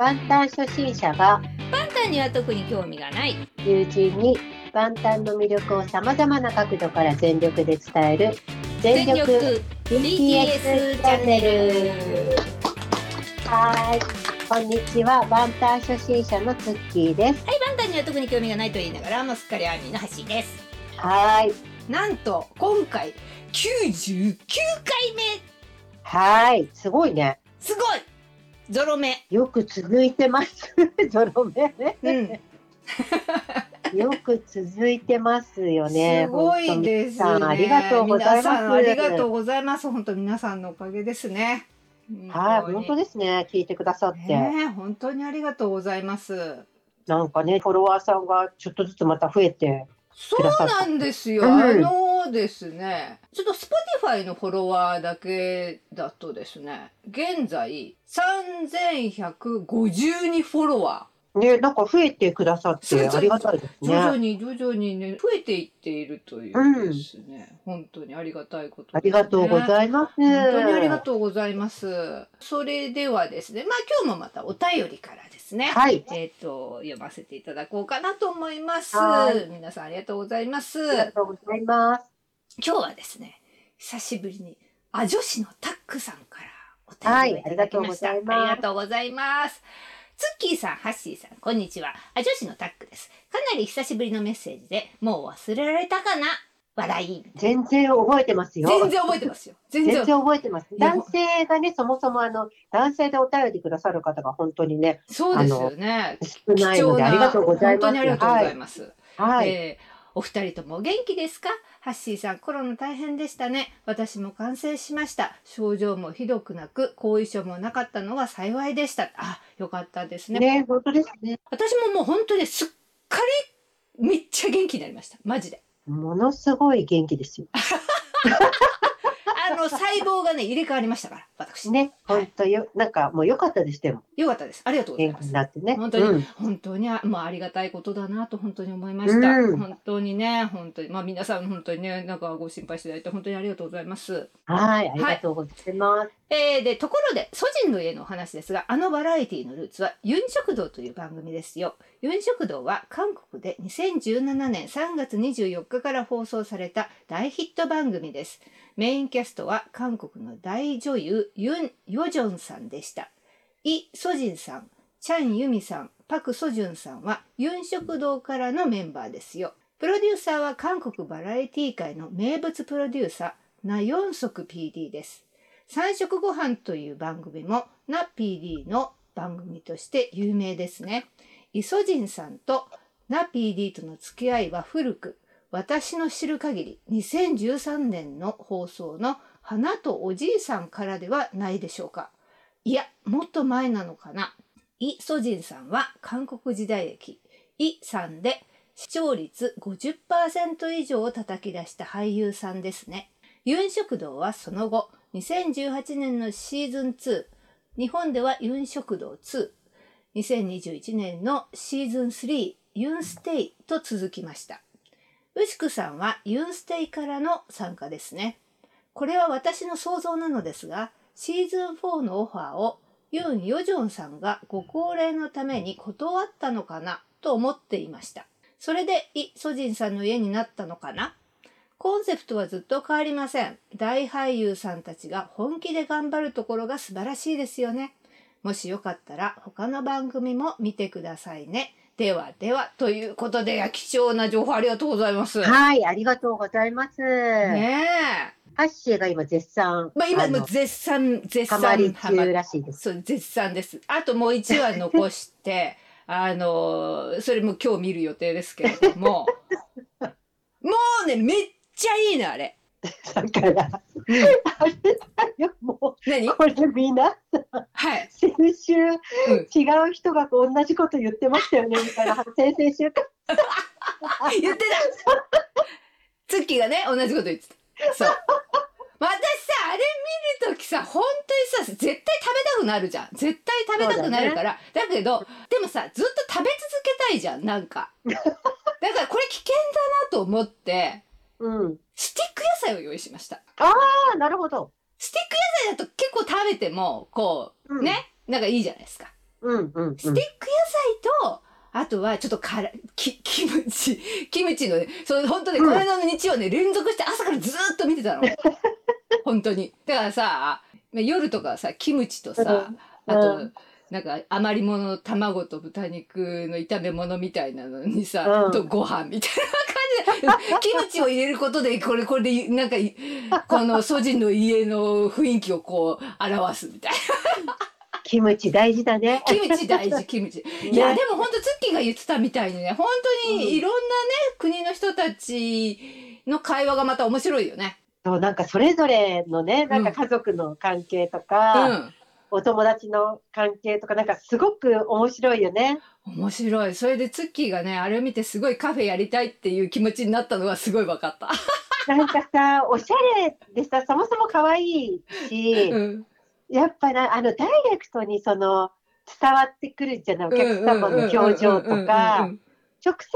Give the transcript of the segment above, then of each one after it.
万端初心者がパンタンには特に興味がない。友人に万端の魅力をさまざまな角度から全力で伝える全全力力 BTS チャンネル。はい。こんにちは。万端初心者のツッキーです。はいパンタンには特に興味がないと言いながらもうすっかりアーミーの橋です。はい。なんと今回99回目。はい。すごいね。すごいゾロ目。よく続いてます。ゾロ目うん。よく続いてますよね。すごいですね。ありがとうございます。ありがとうございます。本当皆さんのおかげですね。はい本当でですね。聞いてくださって、本当にありがとうございます。なんかねフォロワーさんがちょっとずつまた増えてそうなんですよ。うん。あのですね、ちょっと Spotify のフォロワーだけだとですね、現在3152フォロワー。ねなんか増えてくださってありがたいです徐々ねに徐々にね、増えていっているというですね、本当にありがたいことね。ありがとうございます。本当にありがとうございます。それではですね、まあ今日もまたお便りからですね。はい。えっ、と、読ませていただこうかなと思いますはい。皆さんありがとうございます。ありがとうございます。今日はですね、久しぶりに、あ女子のタックさんからお便りをいただきました。はいありがとうございます。ツッキーさん、ハッシーさん、こんにちは。あ女子のタックです。かなり久しぶりのメッセージで、もう忘れられたかな？笑い。全然覚えてますよ。全然覚えてますよ。全然覚えてます。男性がね、そもそもあの、男性でお便りくださる方が本当にね、そうですよね。少ないのでありがとうございます。本当にありがとうございます。はい。はい。えーお二人ともお元気ですか？ハッシーさんコロナ大変でしたね。私も感染しました。症状もひどくなく後遺症もなかったのが幸いでした。あよかったですね。ね、本当ですね。私ももう本当にすっかりめっちゃ元気になりました。マジで。ものすごい元気ですよ。あの細胞がね入れ替わりましたから私。ね、はい。本当よ、なんかもう良かったですでも、よかったです。ありがとうござい元気ますになってね。本当に。うん。本当にあ,、まあ、ありがたいことだなと本当に思いました、うん。本当にね本当に。まあ皆さん本当にねなんかご心配していただいて本当にありがとうございます。はい、ありがとうございます。えーでところでソジンの家のお話ですがあのバラエティのルーツはユン食堂という番組ですよ。ユン食堂は韓国で2017年3月24日から放送された大ヒット番組ですメインキャストは韓国の大女優ユン・ヨジョンさんでした。イ・ソジンさんチャン・ユミさんパク・ソジュンさんはユン食堂からのメンバーですよ。プロデューサーは韓国バラエティ界の名物プロデューサーナ・ヨンソク PD です。三食ご飯という番組もナ PD の番組として有名ですね。イソジンさんとナ PD との付き合いは古く、私の知る限り2013年の放送の花とおじいさんからではないでしょうか。いや、もっと前なのかな。イ・ソジンさんは韓国時代劇、イさんで視聴率50%以上を叩き出した俳優さんですね。ユン食堂はその後、2018年のシーズン2、日本ではユン食堂2、2021年のシーズン3、ユンステイと続きました。ウシクさんはユンステイからの参加ですね。これは私の想像なのですが、シーズン4のオファーをユン・ヨジョンさんがご高齢のために断ったのかなと思っていました。それでイ・ソジンさんの家になったのかな？コンセプトはずっと変わりません。大俳優さんたちが本気で頑張るところが素晴らしいですよね。もしよかったら他の番組も見てくださいね。ではでは、ということで、貴重な情報ありがとうございます。はい、ありがとうございます。ねえ。ハッシーが今絶賛、まあ今もう絶賛、絶ハ賛ハマ中らしいです。そう、絶賛です。あともう1話残して、あの、それも今日見る予定ですけれども、もうね、めっちゃいいの、あれ。だから、あれだよ、も何？う、これみんな、はい。先週、違う人が同じこと言ってましたよね、みたいな、先々週か。言ってたツッキーがね、同じこと言ってた。そう。私さ、あれ見るときさ、本当にさ、絶対食べたくなるじゃん。絶対食べたくなるから。だ,、けど、でもさ、ずっと食べ続けたいじゃん、なんか。だからこれ危険だなと思って、うん。スティック野菜を用意しました。ああ、なるほど。スティック野菜だと結構食べても、こう、うんね、なんかいいじゃないですか。うんうんうん。スティック野菜と、あとはちょっとからきキムチ キムチのねその本当ね、うんこの間の日曜ね連続して朝からずーっと見てたの 本当にだからさまあ夜とかさキムチとさ、うんあと、うんなんか余り物の卵と豚肉の炒め物みたいなのにさ、うん。とご飯みたいな。感じでキムチを入れることでこれこれでなんかいこの祖人の家の雰囲気をこう表すみたいな。キムチ大事だね。キムチ大事キムチ。いやでも本当ツッキーが言ってたみたいにね。本当にいろんなね、国の人たちの会話がまた面白いよね。そうなんかそれぞれのね、なんか家族の関係とうか、んお友達の関係とか、なんかすごく面白いよね。面白いそれでツッキーがねあれを見てすごいカフェやりたいっていう気持ちになったのはすごい分かった。なんかさ、おしゃれでさ、そもそも可愛いし、うんやっぱな、あの、ダイレクトにその、伝わってくるじゃない、お客様の表情とか、直接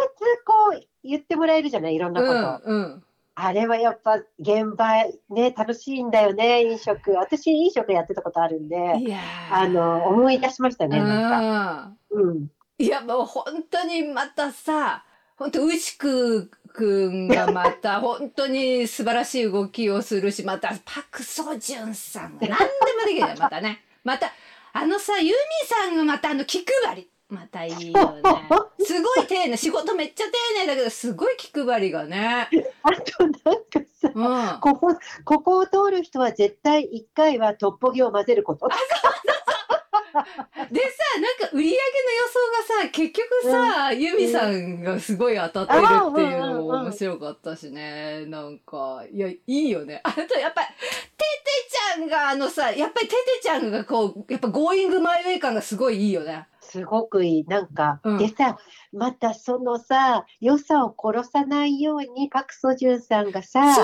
こう言ってもらえるじゃない、いろんなうこと。んうんあれはやっぱ現場ね、楽しいんだよね、飲食。私、飲食やってたことあるんで、いやーあの、思い出しましたね、なんか。うんうん。いやもう本当にまたさ本当牛久くんがまた 本当に素晴らしい動きをするしまたパク・ソジュンさんが何でもできるよまたねまたあのさユミさんがまたあの気配りまたいいよね。すごい丁寧仕事めっちゃ丁寧だけどすごい気配りがね。あとなんかさ、うん。ここ、ここを通る人は絶対一回はトッポギを混ぜること。でさなんか売り上げの予想がさ結局さ、ユミさんがすごい当たってるっていうのも面白かったしね。なんかいやいいよね。あとやっぱりテテちゃんがあのさやっぱりテテちゃんがこうやっぱゴーイングマイウェイ感がすごいいいよね。すごくいい。なんか、うんでさ、またそのさ、良さを殺さないように、パク・ソジュンさんがさ、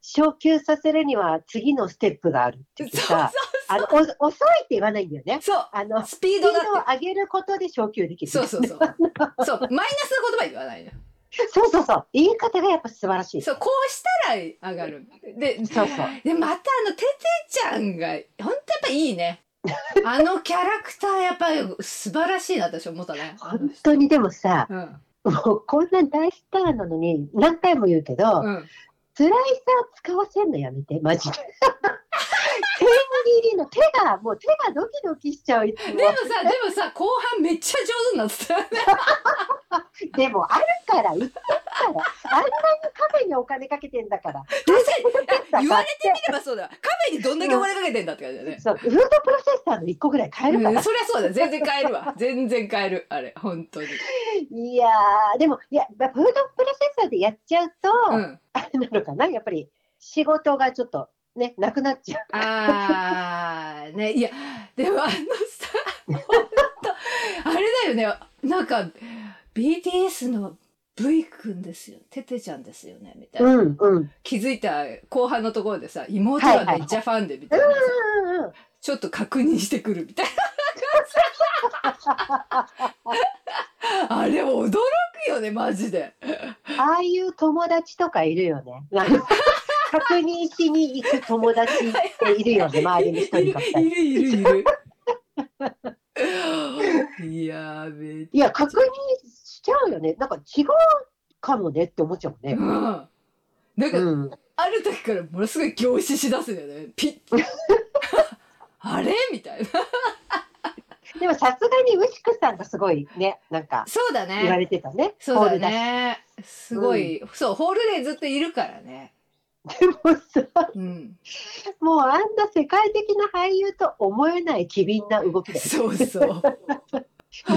昇級させるには次のステップがあるって言ってそうさ、あのお遅いって言わないんだよね。そうあの、スピードを上げることで昇級できる。そうそうそう そうマイナスな言葉言わないのよそうそうそう。言い方がやっぱ素晴らしい。そうこうしたら上がるでそうそう。でまたあのテテちゃんが本当やっぱいいね あのキャラクターやっぱり素晴らしいな私思ったね。本当にでもさ、うん。もうこんな大スターなのに、何回も言うけど、うん。スライサー使わせんのやめて、マジで。千切りの手が、もう手がドキドキしちゃう、でもさでもさ後半めっちゃ上手になってたよね。でもあるから、言ってんから。あんなにカフェにお金かけてんだから。確かに。言われてみればそうだ。カフェにどんだけお金かけてんだって感じだよね。そう、フードプロセッサーの1個ぐらい買えるから。うんそりゃそうだ全然買えるわ。全然買える。あれ本当に。いやー、でも、いや、フードプロセッサーでやっちゃうと、うん。あれなのかな、やっぱり仕事がちょっとね、なくなっちゃう。あーねいやでもあのさ 本当あれだよねなんか BTS の V 君ですよテテちゃんですよねみたいな、うん、うん。うん気づいた後半のところでさ妹はめっちゃファンでみたいなさ、うん。ちょっと確認してくるみたいな あれ驚くよねマジでああいう友達とかいるよね。確認しに行く友達っているよね、周りに一人か二人。いるいる。いる。いやーいや、確認しちゃうよね。なんか違うかもねって思っちゃうもんね。うん。なんか、うん。ある時からものすごい凝視しだすんだよね。ピッ。あれ？みたいな。でもさすがにウシクさんがすごいね、なんかそうだ言わねれてたね。そうだね。すごい、そうホールでずっといるからねでもさ、うん。もうあんな世界的な俳優と思えない機敏な動きで、そうそう。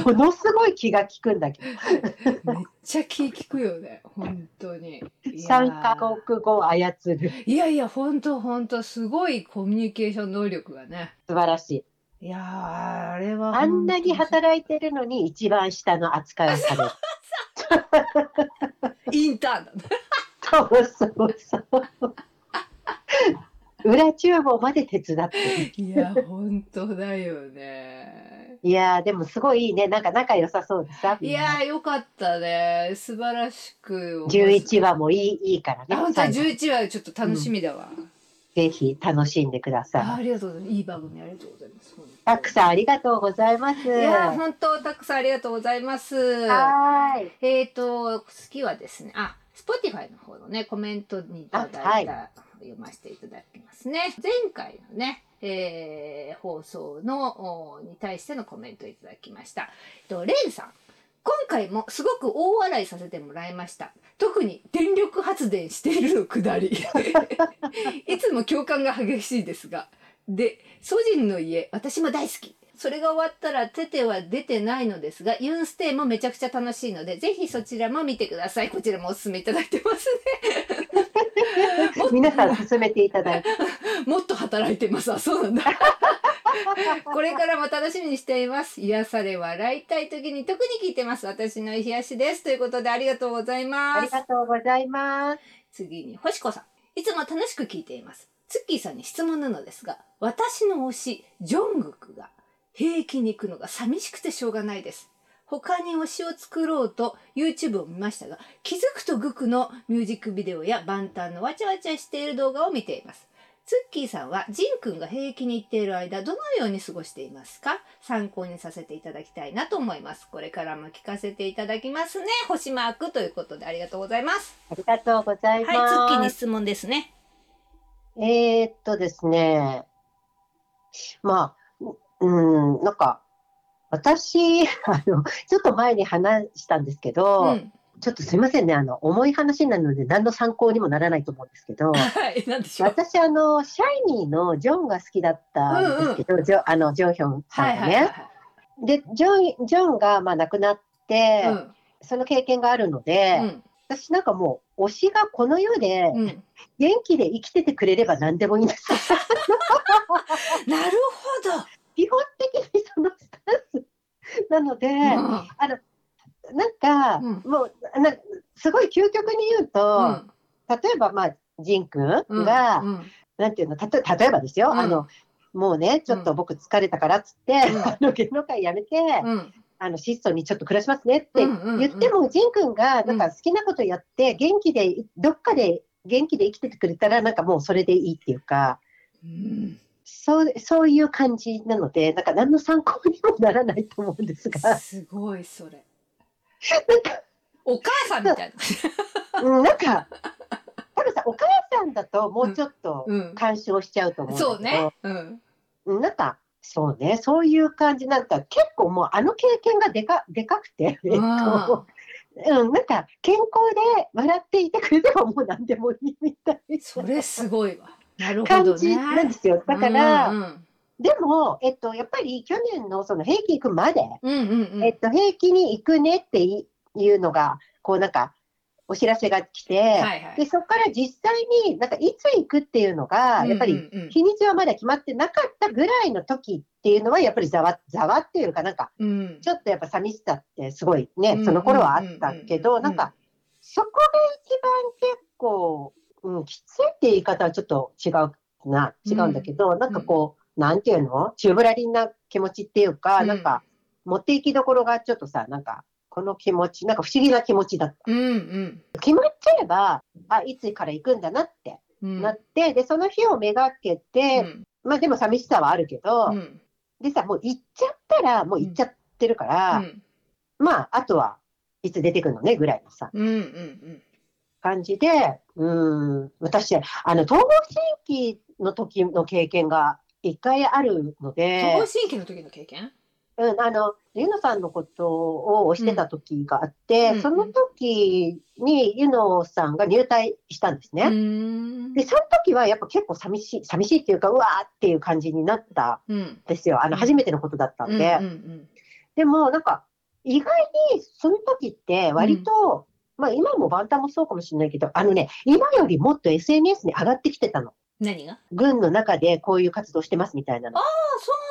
ものすごい気が利くんだけど、めっちゃ気利くよね本当に。いやー3カ国語を操る。いやいや本当本当すごいコミュニケーション能力がね。素晴らしい。いやーあれはあんなに本働いてるのに一番下の扱いをされる。インターンだねそうそうそう。裏厨房まで手伝ってる。いや本当だよねいやーでもすごいいいね。なんか仲良さそうでさ。いやーよかったね素晴らしく11話もいいいいからね。あ本当は最後11話ちょっと楽しみだわ、ぜひ楽しんでくだあさい。ありがとうございます。いい番組ありがとうございます。たくさんありがとうございます。いや本当たくさんありがとうございます。はーい。えっ、と次はですね、あ、Spotify の方のねコメントにいただいた、あ読ませていただきますね。前回のね、えー放送のおに対してのコメントをいただきました。えっとレイさん。今回もすごく大笑いさせてもらいました。特に電力発電しているのくだり。いつも共感が激しいですが。で、ソジンの家、私も大好き。それが終わったらテテは出てないのですが、ユンステイもめちゃくちゃ楽しいので、ぜひそちらも見てください。こちらもおすすめいただいてますね。皆さん進めていただいて。もっと働いてます。あ、そうなんだ。これからも楽しみにしています。癒され笑いたい時に特に聞いてます。私の癒しです。ということでありがとうございあます。りがとうございます。次に、星子さん。いつも楽しく聞いています。ツッキーさんに質問なのですが、私の推し、ジョングクが兵役に行くのが寂しくてしょうがないです。他に推しを作ろうと YouTube を見ましたが、気づくとグクのミュージックビデオやバンタンのわちゃわちゃしている動画を見ています。ツッキーさんはジンくんが兵役に行っている間、どのように過ごしていますか？参考にさせていただきたいなと思います。これからも聞かせていただきますね。星マークということでありがとうございます。ありがとうございます。はい、ツッキーに質問ですね。えー、っとですね。まあ、うん、なんか、私、あの、ちょっと前に話したんですけど、うん。ちょっとすいませんね、あの、重い話なので何の参考にもならないと思うんですけど、はい、なんでしょう。私、あの、シャイニーのジョンが好きだったんですけど、ジョあの、ジョンヒョンさはいんがね。はいはいで、ジョン、ジョンが、まあ、亡くなって、はい。その経験があるので、うん。私なんかもう、推しがこの世でうん。うん。元気で生きててくれれば何でもいいんです。なるほど。基本的にそのスタンスなので、うん。なんか、うん。もうな、すごい究極に言うと、例えば、まあ、ジン君うん。が、うん。なんていうの、たと例えばですよ、うん。あの、もうね、ちょっと僕疲れたからっつって、うん。あの芸能界辞めて、うん。あの質素にちょっと暮らしますねって言っても、ジン君がなんか好きなことやって、元気で、どっかで元気で生きててくれたら、なんかもうそれでいいっていうか、うんそうそういう感じなので、なんか何の参考にもならないと思うんですが、すごいそれ。なんか、お母さんみたいな。うんなんか、多分さ、お母さんだともうちょっとうん。干渉しちゃうと思うんだけど、そうね。うん。うんなんか、そうね、そういう感じなんか、結構もうあの経験がでかでかくて、えっと、うん、なんか健康で笑っていてくれればもう何でもいいみたいそれすごいわ。なるなほど感じなんでね。すよ。だから、うんうんでも、えっと、やっぱり去年のその兵役行くまで、うんうんうんえっと、兵役に行くねっていうのが、こうなんか、お知らせが来て、はいはい。で、そこから実際になんかいつ行くっていうのが、やっぱり日にちはまだ決まってなかったぐらいの時っていうのは、やっぱりざわ、ざわっていうかなんか、うん。ちょっとやっぱ寂しさってすごいねうん、その頃はあったけど、うんなんか、そこが一番結構、うん、きついって言い方はちょっと違うな、違うんだけど、なんかこう、なんていうの？宙ぶらりんな気持ちっていうか、うん。なんか、持っていきどころがちょっとさ、なんか、この気持ち、なんか不思議な気持ちだった。うんうん。決まっちゃえば、あ、いつから行くんだなってうん。なって、で、その日をめがけて、うん。まあでも寂しさはあるけど、うん。でさ、もう行っちゃったら、もう行っちゃってるから、うん。まあ、あとはいつ出てくるのねぐらいのさ、うんうん感じで、うん、私、あの、統合新規の時の経験が一回あるのうん。で東、新規の時の経験？うん、あの、ゆのさんのことを推してた時があって、うんその時にゆのさんが入隊したんですうね。んで、その時はやっぱ結構寂しい、寂しいっていうか、うわーっていう感じになったうんんですよ。あの、うん初めてのことだったんで。でも、なんか、意外にその時って割と、まあ今もバンタンもそうかもしれないけど、あのね、今よりもっと SNS に上がってきてたの。何が？あ軍の中でこういう活動してますみたいなの。そ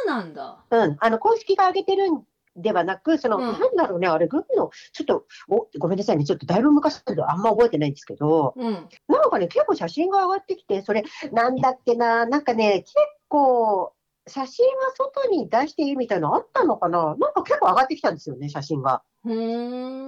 うなんだ。うん。あの、公式が上げてるんではなく、その、うんなんだろうね、あれ、軍の、ちょっと、お、ごめんなさいね、ちょっとだいぶ昔だけど、あんま覚えてないんですけど、うん。なんかね、結構写真が上がってきて、それ、なんだっけな、なんかね、結構、写真は外に出していいみたいなのあったのかな？なんか結構上がってきたんですよね、写真が。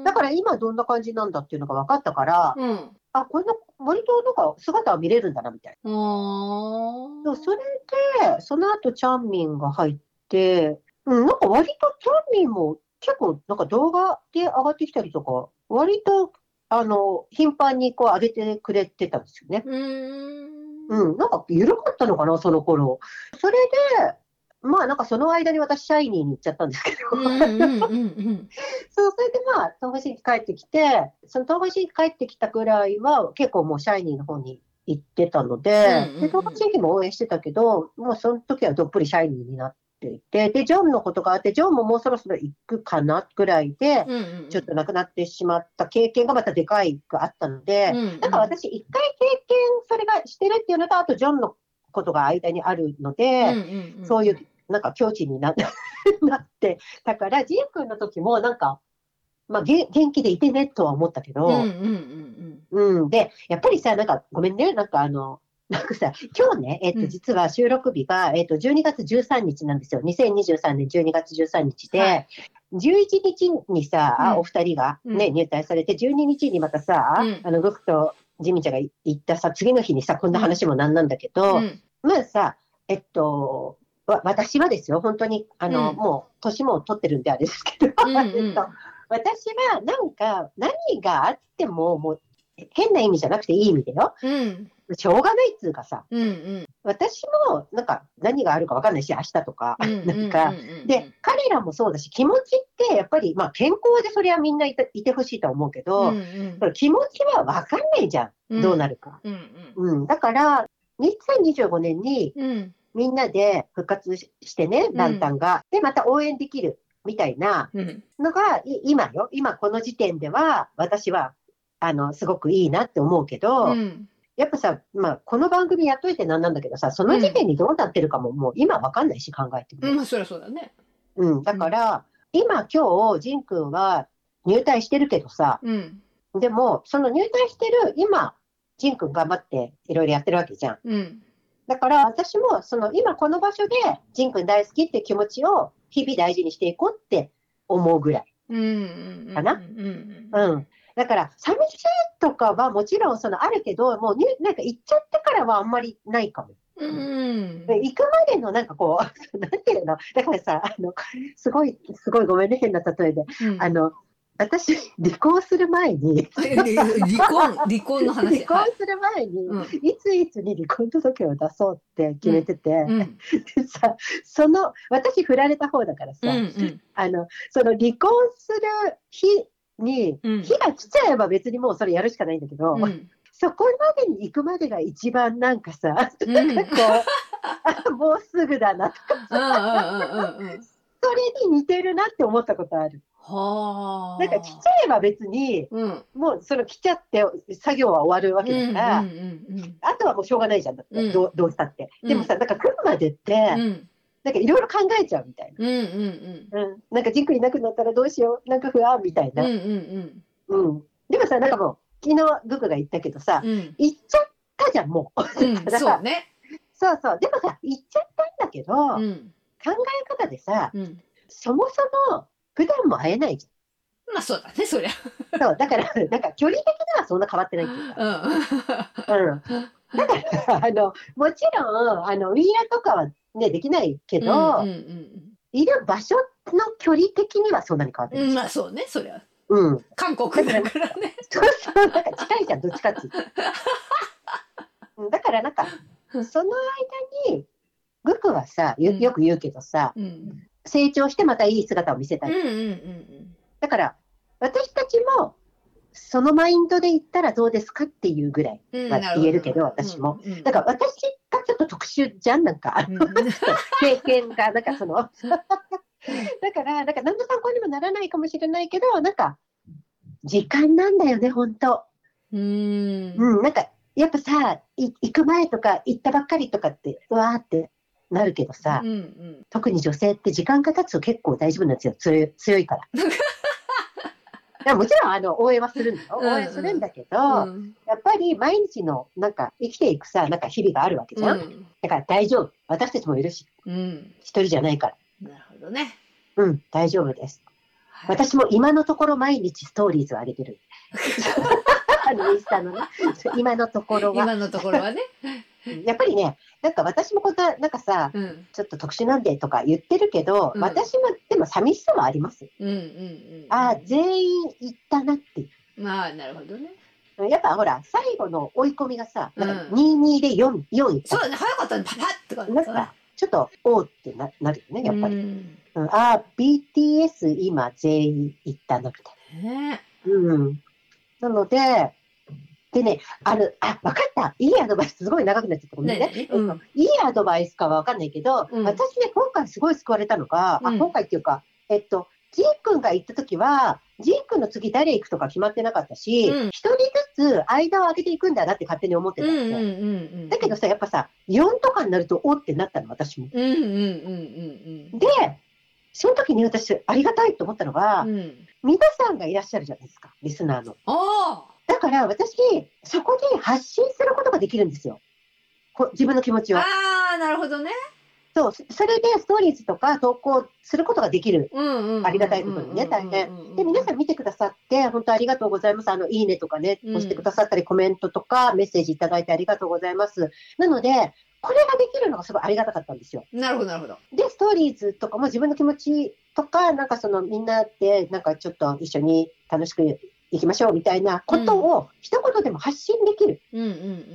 だから今どんな感じなんだっていうのが分かったから、うん。あ、この割となんか姿は見れるんだなみたいな。それで、その後チャンミンが入って、うん、なんか割とチャンミンも結構なんか動画で上がってきたりとか、割とあの頻繁にこう上げてくれてたんですよね。うーん。うん、なんか緩かったのかな、その頃。それで、まあなんかその間に私、シャイニーに行っちゃったんですけど。そう、それでまあ、東方神起帰ってきて、その東方神起帰ってきたぐらいは、結構もうシャイニーの方に行ってたので、うんうんうんで東方神起も応援してたけど、もうその時はどっぷりシャイニーになっていて、で、ジョンのことがあって、ジョンももうそろそろ行くかなぐらいで、うんうん。ちょっと亡くなってしまった経験がまたでかいがあったので、うんうんだから私、一回経験、それがしてるっていうのと、あとジョンのことが間にあるので、うんうんうんそういう、なんか境地にな なって、だから、ジン君の時も、なんか、まあ、げ元気でいてねとは思ったけど。うん、で、やっぱりさ、なんか、ごめんね、なんかあの、なんかさ、今日ね、えっ、と、うん。実は収録日が、えっ、と、12月13日なんですよ。2023年12月13日で、はい。11日にさ、うん。お二人がね、うん。入隊されて、12日にまたさ、うん。あの、僕とジミちゃんが行ったさ、次の日にさ、こんな話もなんなんだけど、うん。まあさ、えっと、わ私はですよ、本当に、あの、うん。もう、年も取ってるんであれですけど、うんうん。えっと私は、なんか、何があっても、もう、変な意味じゃなくていい意味だよ。うんしょうがないっつうかさ、うんうん。私も、なんか、何があるかわかんないし、明日とか、うんなんか、うんで、彼らもそうだし、気持ちって、やっぱり、まあ、健康でそれはみんないていてほしいとは思うけど、うんうん。気持ちはわかんないじゃん、どうなるか。うんうん。うん、だから、2025年に、うんみんなで復活ししてね、ランタンが、で、また応援できるみたいなうん。のが、い今よ、今この時点では、私は、あの、すごくいいなって思うけど、うんやっぱさ、まあ、この番組やっといてなんなんだけどさ、その時点にどうなってるかも、もう今わかんないし、考えても。うんまあそりゃそうだねうん、だから、今、今日、ジン君は入隊してるけどさ、うんでも、その入隊してる今、ジン君頑張っていろいろやってるわけじゃん。うんだから私もその今この場所でジン君大好きっていう気持ちを日々大事にしていこうって思うぐらい。うんうんかなうんうんうん。だから寂しいとかはもちろんそのあるけど、もうね、なんか行っちゃってからはあんまりないかも。うん。で行くまでのなんかこう、なんていうの？だからさ、あの、すごい、すごいごめんね、変な例えで。うん。あの、私、離婚する前に、離婚 離婚の話。離婚する前に、うん。いついつに離婚届を出そうって決めてて、うん。でさ、その、私振られた方だからさ、うんうん。あの、その離婚する日に、うん。日が来ちゃえば別にもうそれやるしかないんだけど、うん。そこまでに行くまでが一番なんかさ、うん。なんかこう、あもうすぐだなとか、うんうんうんうんそれに似てるなって思ったことある。はあ。なんか来ちゃえば別に、うん。もうその来ちゃって作業は終わるわけだから、あとはもうしょうがないじゃん。どうしたって。うんでもさ、なんか来るまでって、うんなんかいろいろ考えちゃうみたいな。うんうんうんうん、なんかジンクいなくなったらどうしよう、なんか不安みたいな。うんうんうん。でもさ、なんかもう、昨日グクが言ったけどさ、うんうん行っちゃったじゃん、もう。うん だからそうねそうそう。でもさ、行っちゃったんだけど、考うんえ方でさ、うんそもそも普段も会えないじまあそうだねそりゃゃん。そう、だから、なんか距離的にはそんな変わってないっていうか。うんうん。だから、あの、もちろん、あの、ウィーラとかはね、できないけど、うんうんいる場所の距離的にはそんなに変わってない。うんまあそうねそりゃうん。韓国だからね そうそう、なんか近いじゃん、どっちかっていうと。うんだからなんか、その間に、グクはさ、ようんよく言うけどさ、うん成長してまたいい姿を見せたい。うんうんうんだから、私たちも、そのマインドで言ったらどうですかっていうぐらい。うんまあなるほ言えるけど。私も。うんうん。だから私がちょっと特殊じゃん、なんか、うん経験が、なんかその、だから、なんか何の参考にもならないかもしれないけど、なんか、時間なんだよね、本当。うん。うん、なんか、やっぱさ、い行く前とか行ったばっかりとかって、うわーってなるけどさ、うんうん。特に女性って時間が経つと結構大丈夫なんですよ、強い強いから。いやもちろんあの応援はするんだよ。うんうん応援するんだけど、うんやっぱり毎日のなんか生きていくさ、なんか日々があるわけじゃん。うんだから大丈夫。私たちもいるし、うん一人じゃないから。なるほどねうん、大丈夫です。はい私も今のところ毎日ストーリーズを上げてる。あのインスタのね、今のところは。今のところはね。やっぱりね、なんか私もこんな、なんかさ、うん。ちょっと特殊なんでとか言ってるけど、うん私もでも寂しさはあります。うんうんうん。ああ、全員行ったなっていまあ、なるほどね。う。やっぱほら、最後の追い込みがさ、なんかうん22で4、4行ったそうだね、早かったね、パパッとか。なんか、ちょっと、おーってななるよね、やっぱり。うんうんああ、BTS 今全員行ったな、みたいねな。うん。なので、でね、あの、あ、わかった。いいアドバイス、すごい長くなっちゃった。ごめんね。何えっとうんいいアドバイスかはわかんないけど、うん私ね、今回すごい救われたのが、あ、うん今回っていうか、えっと、ジー君が行った時は、ジー君の次誰行くとか決まってなかったし、うん一、人ずつ間を空けていくんだなって勝手に思ってたんでうんうんうんうん。だけどさ、やっぱさ、4とかになると、おってなったの、私も。うんうんうんうんで、その時に私、ありがたいと思ったのが、うん。うん。皆さんがいらっしゃるじゃないですか、リスナーの。あだから私、そこで発信することができるんですよ。こ自分の気持ちあ。を。ああ、なるほどね。そう、そそれでストーリーズとか投稿することができる。うんうんうん。ありがたいことにね大変で、皆さん。ん見てくださって、本当ありがとうございます。あの、いいねとかね、うん押してくださったり、コメントとか、メッセージいただいてありがとうございます。なので、これができるのがすごいありがたかったんですよ。なるほど、なるほど。で、ストーリーズとかも自分の気持ちとか、なんかそのみんなで、なんかちょっと一緒に楽しく行きましょうみたいなことを一言でも発信できる。うんうんう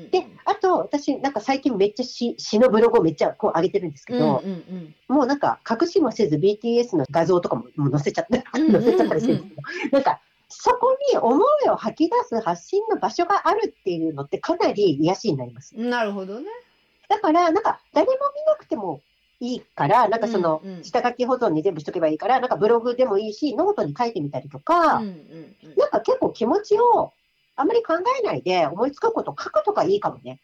ん。で、あと私なんか最近めっちゃ詩詩のブログをめっちゃこう上げてるんですけど、うんうんもうなんか隠しもせず BTS の画像とかももう載せちゃって、うんうんうん載せちゃったりしてるんですけど、なんかそこに思いを吐き出す発信の場所があるっていうのってかなり癒しになります。うん。なるほどね。だから、なんか誰も見なくてもいいから、なんかその下書き保存に全部しとけばいいから、なんかブログでもいいし、ノートに書いてみたりとか。なんか結構気持ちをあんまり考えないで思いつくこと書くとかいいかもね。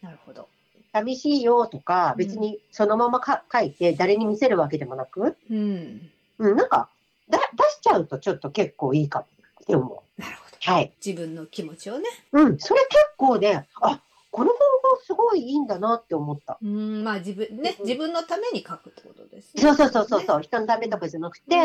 なるほど。寂しいよとか、別にそのままか書いて誰に見せるわけでもなく、うん。うん、なんかだ出しちゃうとちょっと結構いいかもって思う。なるほど。はい。自分の気持ちをね。うん、それ結構ね、あこの方法すごいいいんだなって思った。うん、まあ自分ね、うん。自分のために書くってことですね。そうそうそうそうそう、人のためとかじゃなくて、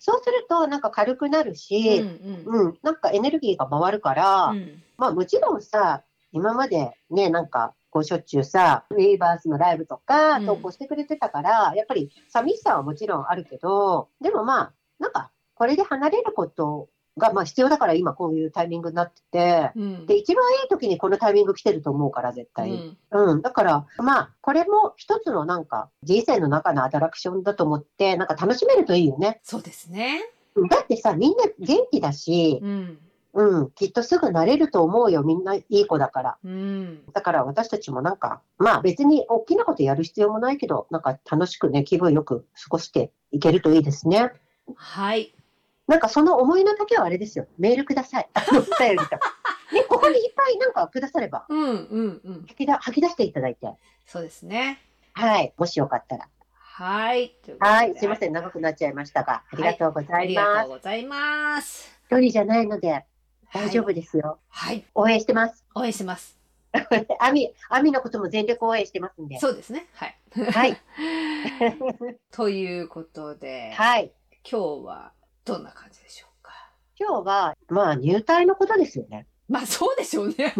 そうするとなんか軽くなるうん、し、うん。うん、なんかエネルギーが回るから、うん。まあもちろんさ、今までね、なんか、こうしょっちゅうさ、ウェイバースのライブとかうん。投稿してくれてたから、やっぱり寂しさはもちろんあるけど、でもまあ、なんか、これで離れることがまあ必要だから今こういうタイミングになってて、うんで、一番いい時にこのタイミング来てると思うから、絶対。うんうん、だから、まあ、これも一つのなんか、人生の中のアトラクションだと思って、なんか楽しめるといいよね。そうですね。だってさ、みんな元気だし、うん。うん、きっとすぐ慣れると思うよ。みんないい子だから。うん。だから私たちもなんか、まあ別に大きなことやる必要もないけど、なんか楽しくね、気分よく過ごしていけるといいですね。はい。なんかその思いの時はあれですよ。メールください。あの、お便りとか。ね、ここにいっぱいなんかくだされば、うんうんうん。吐きだ吐き出していただいて。そうですね。はい。もしよかったら。はい。はい。すいません。長くなっちゃいましたが、ありがとうござありいます。がとうございます。一人じゃないので大丈夫ですよ。はい。応援してます。応援します。アミ、アミのことも全力応援してますんで。そうですね。はい。はい。ということで、はい。今日はどんな感じでしょうか？今日は、まあ、入隊のことですよね。まあそうでしょうね。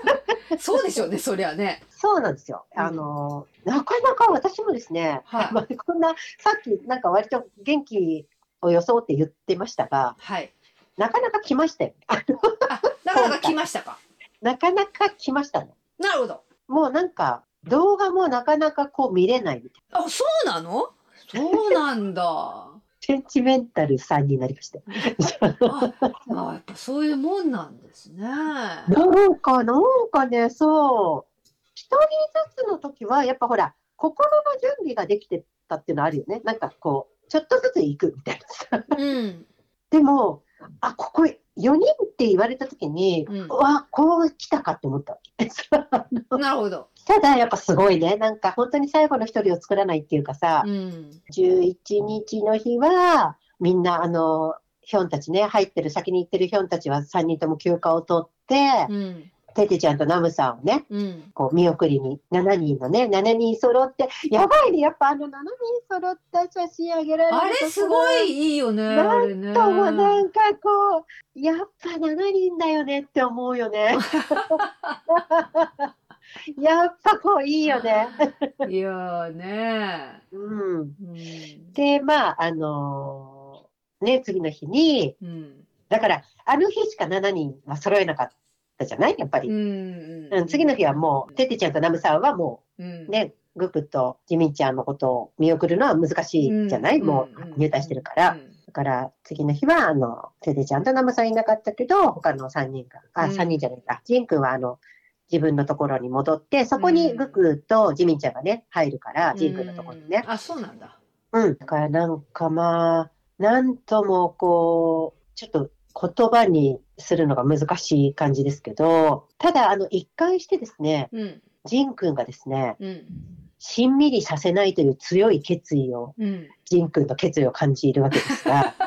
そうでしょうね。そりゃね。そうなんですよ。うんあの、なかなか私もですね、はいまあ、こんな、さっきなんか割と元気を装って言ってましたが、はい。なかなか来ましたよ。なかなか来ましたか？なかなか来ましたね。なるほど。もうなんか、動画もなかなかこう見れないみたいあ、そうなの？そうなんだ。センチメンタルさんになりました。あやっぱそういうもんなんですね。なんか、なんかね、そう、一人ずつの時は、やっぱほら、心の準備ができてたっていうのあるよね。なんかこう、ちょっとずつ行くみたいなさ。うん。でも、あ、ここ4人って言われた時に、うんうわ、こう来たかって思ったわけ。なるほど。ただ、やっぱすごいね。なんか本当に最後の一人を作らないっていうかさ、うん。11日の日は、みんな、あの、ヒョンたちね、入ってる、先に行ってるヒョンたちは3人とも休暇を取って、うん。テテちゃんとナムさんをね、うん。こう見送りに7人のね、7人揃って、やばいね、やっぱあの7人揃った写真あげられるあれすごいいいよね。なん。ともなんかこう、やっぱ7人だよねって思うよね。やっぱこういいよね。いやーね。うん。うん。で、まあ、あのーね、次の日に、うん。だから、あの日しか7人は揃えなかったじゃない？やっぱり。うん。うん、次の日はもう、ててちゃんとナムさんはもう。ね、グクとジミンちゃんのことを見送るのは難しいじゃない、うんもう入隊してるから。だから、次の日は、あの、ててちゃんとナムさんいなかったけど、他の3人が、あ、うん3人じゃないか。ジン君は、あの、自分のところに戻って、そこにグクとジミンちゃんがね、入るから、ジン君のところにね。うん。あ、そうなんだ。うん。だからなんかまあ、なんともこう、ちょっと言葉にするのが難しい感じですけど、ただ、あの、一貫してですね、うん。ジン君がですね、うん。しんみりさせないという強い決意を、うん。ジン君の決意を感じるわけですが、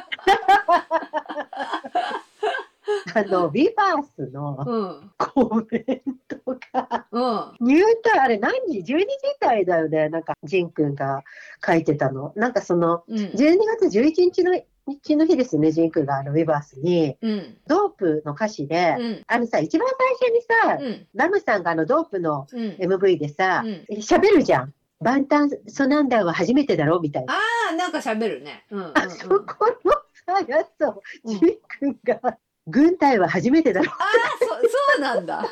あの、ビバースのうん。コメントが、うん。入隊、あれ何時 ?12 時台だよね。なんか、ジン君が書いてたの。なんかその、うん。12月11日の日の日ですよね、ジン君があのウィバースに、うん。ドープの歌詞で、うん。あのさ、一番最初にさ、うん。ラムさんがあのドープのうん。MV でさうん、喋、るじゃん。バンタンソナンダーは初めてだろみたいな。ああ、なんか喋るね。うん。うんあそこのさ、やつを、ジン君が、軍隊は初めてだろ。ああ、そ、そうなんだ。あ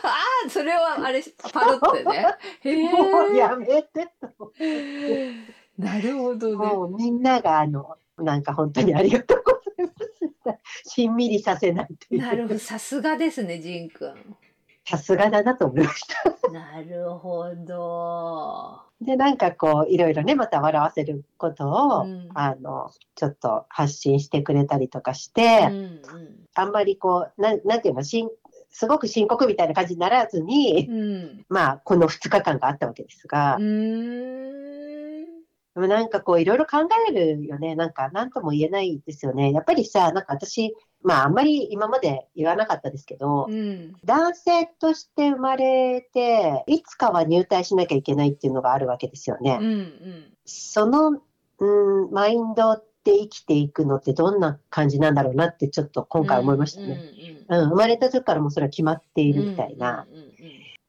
あ、それはあれ、パロってね。もうやめてと。なるほどね。もうみんなが、あの、なんか本当にありがとうございます。しんみりさせないという。なるほど、さすがですね、ジンくん。さすがだなと思いました。なるほど。で、なんかこう、いろいろね、また笑わせることを、うんあの、ちょっと発信してくれたりとかしうて、んうん。あんまりこう、なんなんていうの、しんすごく深刻みたいな感じにならずに、うん。まあ、この2日間があったわけですがう、ーん。でもなんかこう、いろいろ考えるよね。なんか、なんとも言えないですよね。やっぱりさ、なんか私、まあ、あんまり今まで言わなかったですけど、うん。男性として生まれて、いつかは入隊しなきゃいけないっていうのがあるわけですよね。うんうん。その、うん、マインドで生きていくのってどんな感じなんだろうなってちょっと今回思いましたね。うん、生まれた時からもうそれは決まっているみたいな。うんうんうん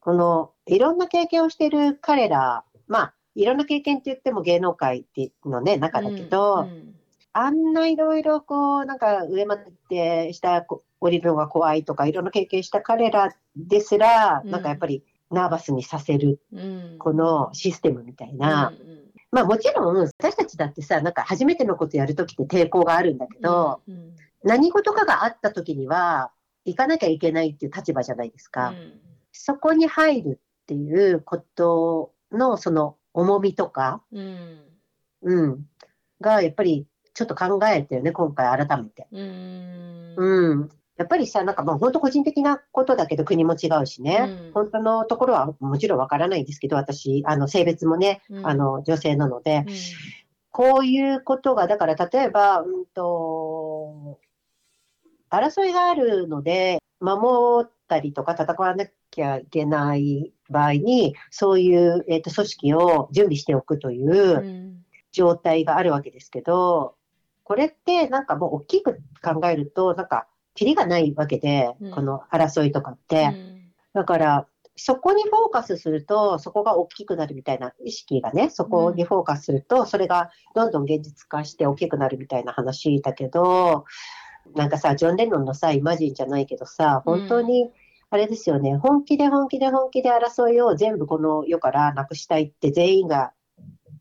この、いろんな経験をしている彼ら、まあ、いろんな経験って言っても芸能界ってのね、中だけど、うんあんないろいろこう、なんか上まで下降りるのが怖いとか、いろんな経験した彼らですら、うん。なんかやっぱりナーバスにさせる、うん。このシステムみたいな。うんうん。まあもちろん、私たちだってさ、なんか初めてのことやるときって抵抗があるんだけど、うん何事かがあったときには、行かなきゃいけないっていう立場じゃないですか。うん。そこに入るっていうことの、その重みとか、うん。うん、がやっぱりちょっと考えてよね、今回改めて。うん。うん。やっぱりさ、なんかまあ本当個人的なことだけど国も違うしね、うん。本当のところはもちろんわからないんですけど、私、あの性別もね、うん。あの女性なので、うん。こういうことが、だから例えば、うんと、争いがあるので、守ったりとか戦わなきゃいけない場合に、そういう、えー、と組織を準備しておくといううん。状態があるわけですけど、これってなんかもう大きく考えると、なんか、キリがないわけでうん、この争いとかって。うん。だから、そこにフォーカスすると、そこが大きくなるみたいな意識がね、そこにフォーカスすると、それがどんどん現実化して大きくなるみたいな話だけど、なんかさ、ジョン・レノンのさ、イマジンじゃないけどさ、本当に、あれですよね、本気で本気で本気で争いを全部この世からなくしたいって全員が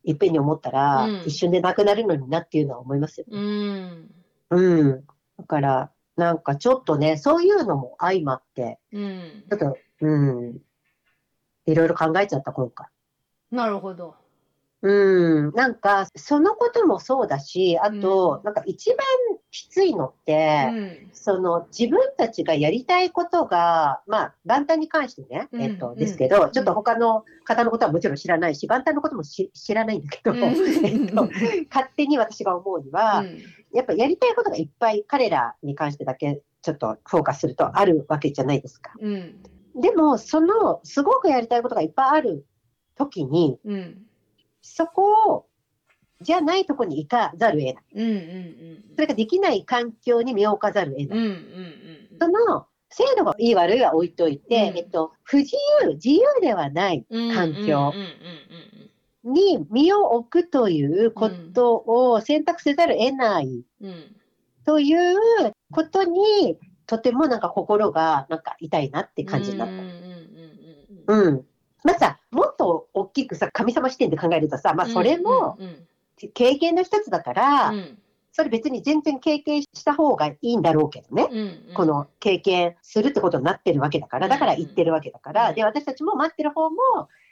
いっぺんに思ったら、うん一瞬でなくなるのになっていうのは思いますよね。うんうん。だから、なんかちょっとね、そういうのも相まって、うんちょっと、うん、いろいろ考えちゃった、今回。なるほど。うん、なんか、そのこともそうだし、あと、うん。なんか一番きついのって、うん。その自分たちがやりたいことが、まあ、万端に関してね、うん。えっと、うん。ですけど、ちょっと他の方のことはもちろん知らないし、万端のこともし知らないんだけど、うん。えっと、勝手に私が思うには、うん。やっぱやりたいことがいっぱい彼らに関してだけちょっとフォーカスするとあるわけじゃないですか。うん。でも、その、すごくやりたいことがいっぱいある時に、うんそこを、じゃないとこに行かざるを得ない。うんうんうんそれができない環境に身を置かざるを得ない。うんうんうんその、制度がいい悪いは置いといて、うんえっと、不自由、自由ではないうん環境に身を置くということを選択せざるを得ないということに、とてもなんか心がなんか痛いなって感じになった。うんうんうんうん。まあさ、もっと大きくさ、神様視点で考えるとさ、まあうんそれもうんうん経験の一つだから、うんそれ別に全然経験した方がいいんだろうけどね。うんうんこの経験するってことになってるわけだから、だから言ってるわけだから、うんで、私たちも待ってる方も、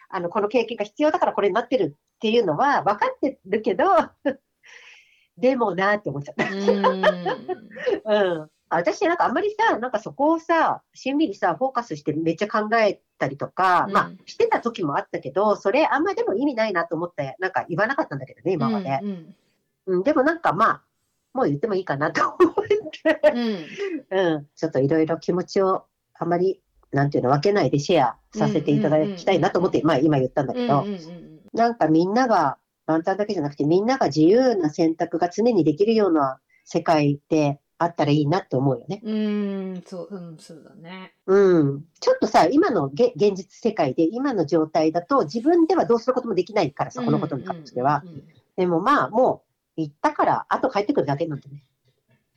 あの、この経験が必要だからこれになってるっていうのは分かってるけど、でもなって思っちゃった。うん うん。私なんかあんまりさ、なんかそこをさ、しんみりさ、フォーカスしてめっちゃ考えたりとか、うん。まあ、してた時もあったけど、それあんまでも意味ないなと思って、なんか言わなかったんだけどね、今まで。うん。うん、でもなんかまあ、もう言ってもいいかなと思って、うん。うん、ちょっといろいろ気持ちをあまり、なんていうの、分けないでシェアさせていただきたいなと思って、まあ今言ったんだけど、なんかみんなが、万端だけじゃなくて、みんなが自由な選択が常にできるような世界であったらいいなって思うよね。うんそううんそうだねうん。ちょっとさ、今のげ現実世界で、今の状態だと、自分ではどうすることもできないからさ、このことに関しては。うんうんうんでもまあ、もう、行ったから、あと帰ってくるだけなんでね。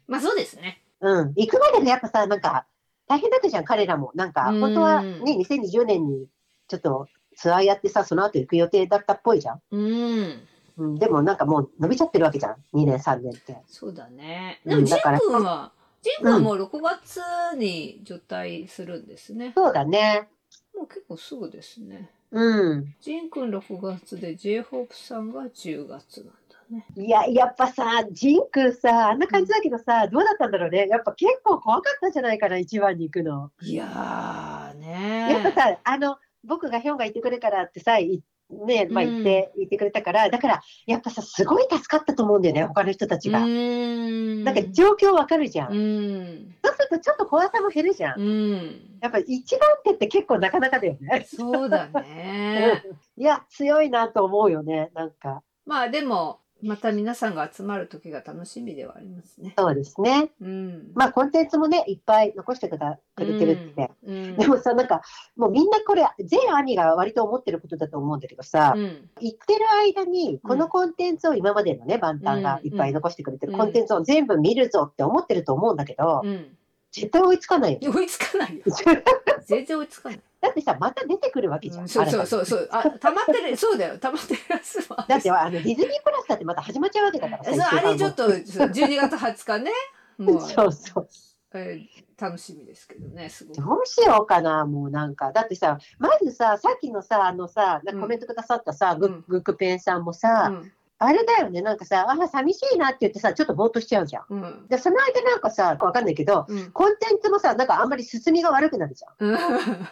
まあそうですねうん。行くまでがやっぱさ、なんか、大変だったじゃん、彼らも。なんか、うん本当はね、2020年に、ちょっと、ツアーやってさ、その後行く予定だったっぽいじゃん。うんうん。でもなんかもう伸びちゃってるわけじゃん。2年、3年って。そうだねうんでもジン君はジン君はもう6月に除隊するんですねそうだね。もう結構すぐですねうん。ジン君6月で j ホープさんが10月なんだねいや、やっぱさ、ジン君さ、あんな感じだけどさ、どうだったんだろうね。やっぱ結構怖かったんじゃないかな、一番に行くの。いやーやっぱねさ、あの、僕がヒョンがいてくれるからってさ、いね、まあうん言って、言ってくれたから、だから、やっぱさ、すごい助かったと思うんだよね、他の人たちが。んなんか状況わかるじゃん。うんそうするとちょっと怖さも減るじゃん。うんやっぱ一番手って結構なかなかだよね。そうだね いや、強いなと思うよね、なんか。まあでもまた皆さんが集まる時が楽しみではありますね。そうですね。うん。まあ、コンテンツもね、いっぱい残してくだくれてるって。うん。でもさ、なんか、もうみんなこれ、全兄が割と思ってることだと思うんだけどさ、うん。言ってる間に、このコンテンツを今までのね、万端がいっぱい残してくれてるうん。コンテンツを全部見るぞって思ってると思うんだけど、うん絶対追いつかないよ。追いつかないよ 全然追いつかないだってさ、また出てくるわけじゃん。そうそうそうそうあ溜まってるそうだよ溜まってるやつもあるだってあのディズニープラスだってまた始まっちゃうわけだからさ。そうあれちょっと。とそう12月20日ねもうそうそう。えー楽しみですけどねすごくどうしようかな、もうなんか。だってさ、まずさ、さっきのさ、あのさ、コメントくださったさ、うんグッグックペンさんもさ、うんあれだよね、なんかさ、あ、寂しいなって言ってさ、ちょっとぼーっとしちゃうじゃん。うんで、その間なんかさ、わかんないけど、うんコンテンツもさ、なんかあんまり進みが悪くなるじゃん。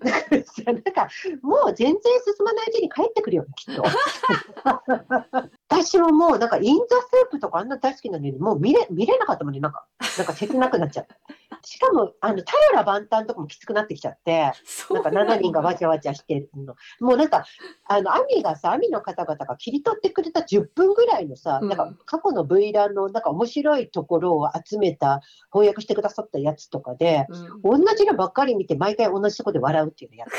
うんだからさなんか、もう全然進まないうちに帰ってくるよね、きっと。私ももう、なんか、インザスープとかあんな大好きなのに、もう見れ、見れなかったもんね、なんか、なんか切なくなっちゃった。しかも、あの、タヨラ万端とかもきつくなってきちゃって、なんか7人がわちゃわちゃしてるの。もうなんか、あの、アミがさ、アミの方々が切り取ってくれた10分ぐらいのさ、うんなんか過去の V ランのなんか面白いところを集めた、翻訳してくださったやつとかで、うん同じのばっかり見て、毎回同じとこで笑うっていうのやって。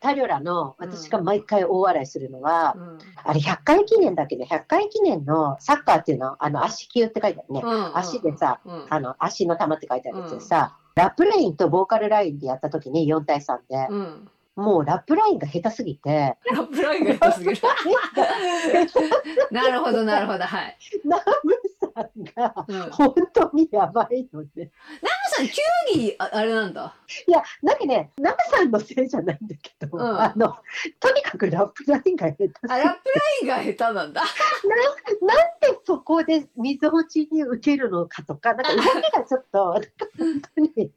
タリョラの、私が毎回大笑いするのは、うん。あれ100回記念だけど、100回記念のサッカーっていうのは、あの、足球って書いてあるね。うん。足でさ、うん。あの、足の玉って書いてあるやつでさ、ラップラインとボーカルラインでやった時に4対3で、うんもうラップラインが下手すぎて、ラップラインが下手すぎる。なるほどなるほどはい。ナムさんが本当にやばいので、さん球技ああれなんだ？いや、なんかね、ナムさんのせいじゃないんだけど、うん。あの、とにかくラップラインが下手あラップラインが下手なんだ。なんでそこで溝落ちに受けるのかとか、なんか動きがちょっと、本当に、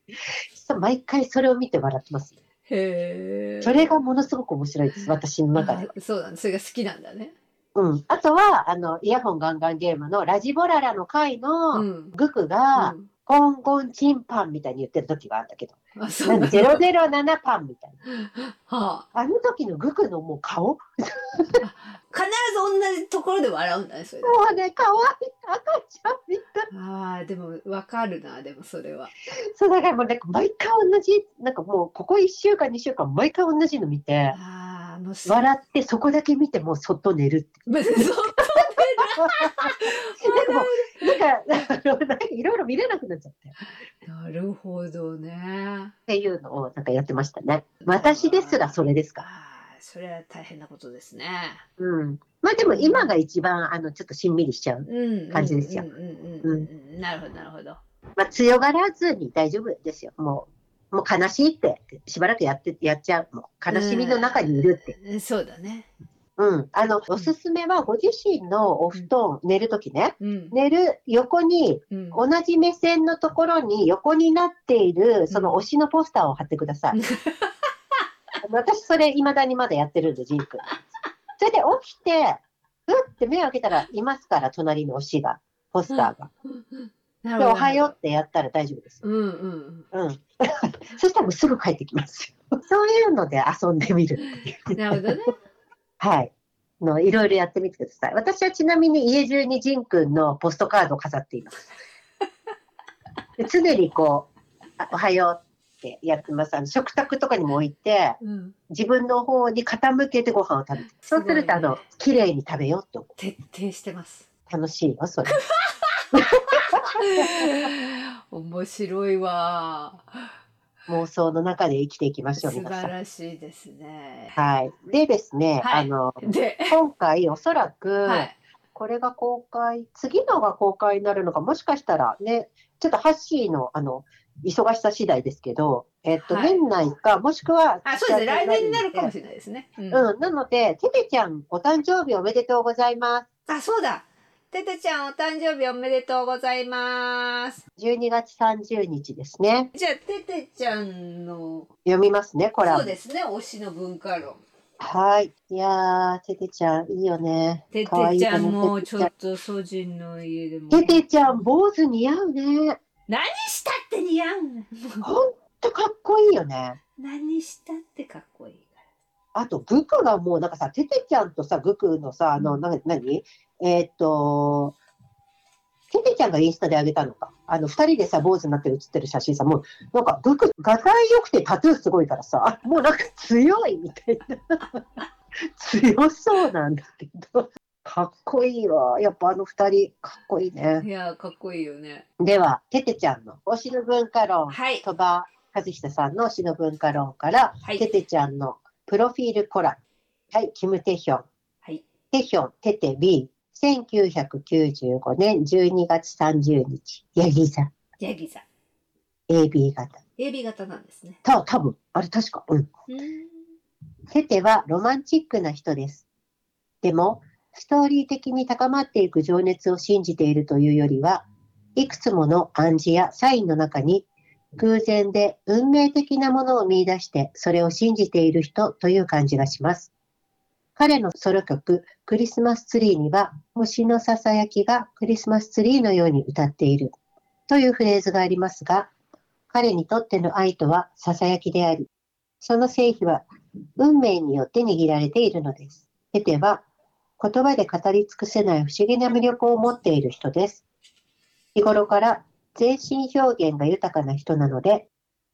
毎回それを見て笑ってます。へえそれがものすごく面白いです、私の中で。あそうなんだ。それが好きなんだね。うん。あとは、あの、イヤホンガンガンゲームのラジボララの回うのん。グクが、うんコンゴンチンパンみたいに言ってる時があったけど、あ、そなんうなかの。007パンみたいな。はあ。あの時のグクのもう顔？も 必ず同じところで笑うんだね、それで。うね、可愛い赤ちゃんみたい。ああ、でも、わかるな、でも、それは。そうだからもうなんか毎回同じ、なんかもうここ1週間、2週間、毎回同じの見て、ああ、もうす。笑ってそこだけ見てもうそっと寝るって。別にそっなんかもう、なんか、いろいろ見れなくなっちゃって。っなるほどね。ていうのをなんかやってましたね。私ですらそれですかああ、それは大変なことですね。うん。まあでも今が一番、あの、ちょっとしんみりしちゃう。うん。感じですようんうんうんうん。なるほど、なるほど。まあ強がらずに大丈夫ですよ。もう、もう悲しいって、しばらくやって、やっちゃう。もう悲しみの中にいるって。うん。そうだね。うん。あの、おすすめはご自身のお布団、寝るときね、うん。寝る横に、うん。同じ目線のところに横になっている、その推しのポスターを貼ってください。私、それ未だにまだやってるんで、ジーク。それで起きて、うって目を開けたら、いますから、隣の推しが、ポスターが。で。おはようってやったら大丈夫です。うんうんうん。そしたらもうすぐ帰ってきますよ。そういうので遊んでみる。なるほどね。はい。のいろいろやってみてください。私はちなみに家中にジンくんのポストカードを飾っています。で常にこうあ、おはようってやってます。あの食卓とかにも置いて、うん。自分の方に傾けてご飯を食べて。そうすると、あの、綺麗に食べようって思う。徹底してます。楽しいよ、それ。面白いわ。妄想の中で生きていきましょう、素。晴らしいですね。はい。でですね、はいあの、で、今回おそらく、はい。これが公開、次のが公開になるのか、もしかしたらね、ちょっとハッシーの、あの、忙しさ次第ですけど、えっと、はい年内か、もしくは、あ、そうですね。来年になるかもしれないですね。うん。うん、なので、ててちゃん、お誕生日おめでとうございます。あ、そうだ。ててちゃん、お誕生日おめでとうございます。12月30日ですね。じゃあ、ててちゃんの、読みますね、これそうですね。推しの文化論。はい。いやー、ててちゃん、いいよね。ててちゃんもちょっとソジンの家でも。ててちゃん、坊主似合うね。何したって似合うねほんとかっこいいよね。何したってかっこいいかあと、グクがもう、なんかさ、ててちゃんとさ、グクのさ、あの、うんな、なにえーっと、ててちゃんがインスタで上げたのか。あの、二人でさ、坊主になって写ってる写真さ、もう、なんか、グク、がたい良くてタトゥーすごいからさ、もうなんか強いみたいな。強そうなんだけど。かっこいいわ。やっぱあの二人、かっこいいねら。。いやー、かっこいいよね。では、ててちゃんの推しの文化論、はい。鳥羽和久さんの推しの文化論から、はいててちゃんのプロフィールコラム。はい、キム・テヒョン。はい。テヒョン、テテ B。1995年12月30日。ヤギ座。ヤギ座。AB 型。AB 型なんですね。た、多分あれ確か。うん。うん。テテはロマンチックな人です。でも、ストーリー的に高まっていく情熱を信じているというよりは、いくつもの暗示やサインの中に偶然で運命的なものを見出してそれを信じている人という感じがします。彼のソロ曲クリスマスツリーには星のささやきがクリスマスツリーのように歌っているというフレーズがありますが、彼にとっての愛とはささやきであり、その成否は運命によって握られているのです。テテは言葉で語り尽くせない不思議な魅力を持っている人です。日頃から全身表現が豊かな人なので、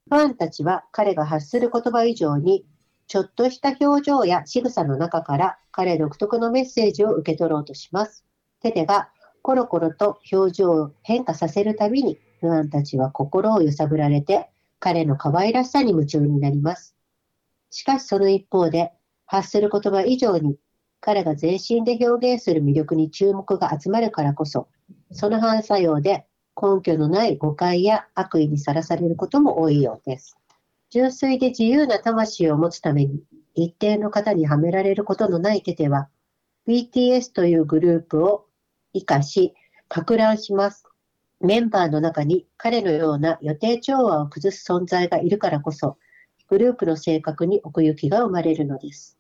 ファンたちは彼が発する言葉以上に、ちょっとした表情や仕草の中から彼独特のメッセージを受け取ろうとします。テテがコロコロと表情を変化させるたびに、ファンたちは心を揺さぶられて、彼の可愛らしさに夢中になります。しかしその一方で、発する言葉以上に彼が全身で表現する魅力に注目が集まるからこそ、その反作用で根拠のない誤解や悪意にさらされることも多いようです。純粋で自由な魂を持つために、一定の方にはめられることのないテテは、BTS というグループを活かし、拡乱します。メンバーの中に彼のような予定調和を崩す存在がいるからこそ、グループの性格に奥行きが生まれるのです。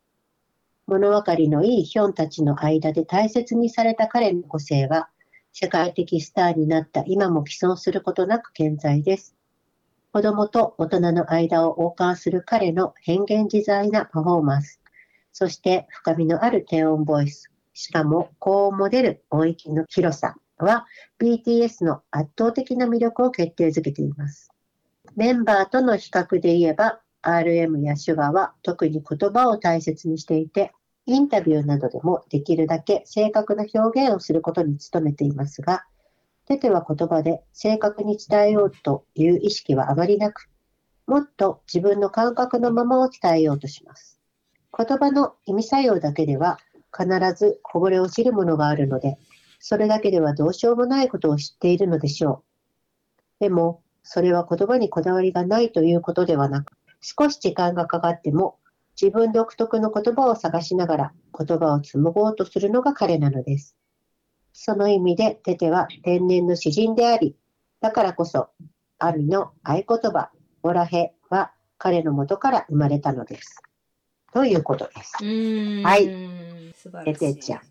物分かりのいいヒョンたちの間で大切にされた彼の個性は、世界的スターになった今も既存することなく健在です。子供と大人の間を横断する彼の変幻自在なパフォーマンス、そして深みのある低音ボイス、しかも高音も出る音域の広さは BTS の圧倒的な魅力を決定づけています。メンバーとの比較で言えば RM やシュガーは特に言葉を大切にしていて、インタビューなどでもできるだけ正確な表現をすることに努めていますが、テテは言葉で正確に伝えようという意識はあまりなく、もっと自分の感覚のままを伝えようとします。言葉の意味作用だけでは必ずこぼれ落ちるものがあるので、それだけではどうしようもないことを知っているのでしょう。でも、それは言葉にこだわりがないということではなく、少し時間がかかっても自分独特の言葉を探しながら言葉を紡ごうとするのが彼なのです。その意味でテテは天然の詩人であり、だからこそ、アミの合言葉、オラヘは彼の元から生まれたのです。ということです。はい素晴らしい。テテちゃん。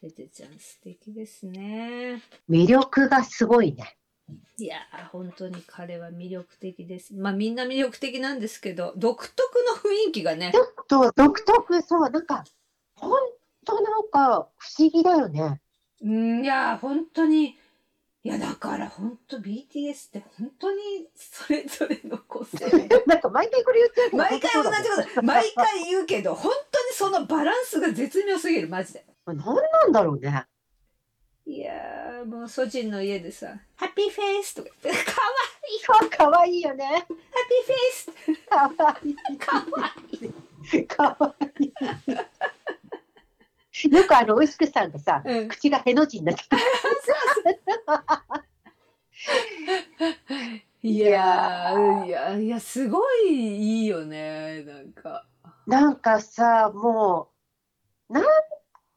テテちゃん素敵ですね。魅力がすごいね。いやー本当に彼は魅力的です。まあみんな魅力的なんですけど独特の雰囲気がねち。ょっと独特、そう、なんか、本当なんか不思議だよね。うんいやー本当にいやだから本当 BTS って本当にそれぞれの個性。なんか毎回これ言ってるけど毎回同じこと毎回言うけど本当にそのバランスが絶妙すぎるマジで。何なんだろうね。いやーもうソジンの家でさ「ハッピーフェイス」とか言って「かわいいかわいいよね。ハッピーフェイス」かわいい。かわいい。かわいい。よくあの、おいしくさんがさ、うん。口がへの字になって いやーいやいやすごいいいよねなんか。なんかさ、もう、なん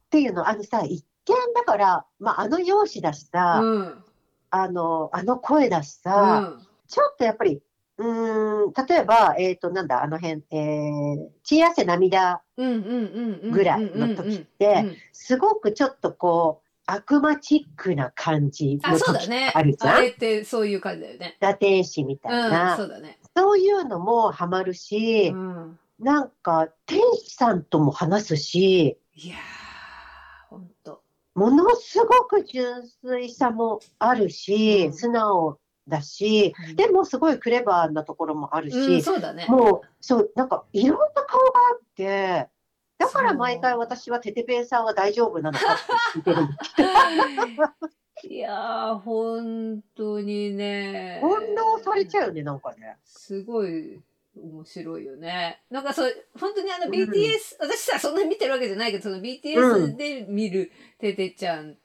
ていうの、あのさ、一見だから、まあ、あの容姿だしさ、うん。あの、あの声だしうさ、ん。ちょっとやっぱり、うーん、例えば、えっ、と、なんだ、あの辺、えー、血汗涙うんうんうんうんぐらいの時って、すごくちょっとこう、悪魔チックな感じあの時あるじゃん？あれってそういう感じだよね。打天使みたいな、うんそうだね。そういうのもハマるし、うんなんか天使さんとも話すし、いやー本当。ものすごく純粋さもあるし、うん素直だし、でもすごいクレバーなところもあるし、うんそうだね。もう、そう、なんかいろんな顔があって、だから毎回私はテテペンさんは大丈夫なのかって聞いてるんですいやー本当にね。翻弄されちゃうよね、なんかね。すごい面白いよね。なんかそう本当にあのうん BTS、私さそんなに見てるわけじゃないけどそのう BTS で見るテテちゃん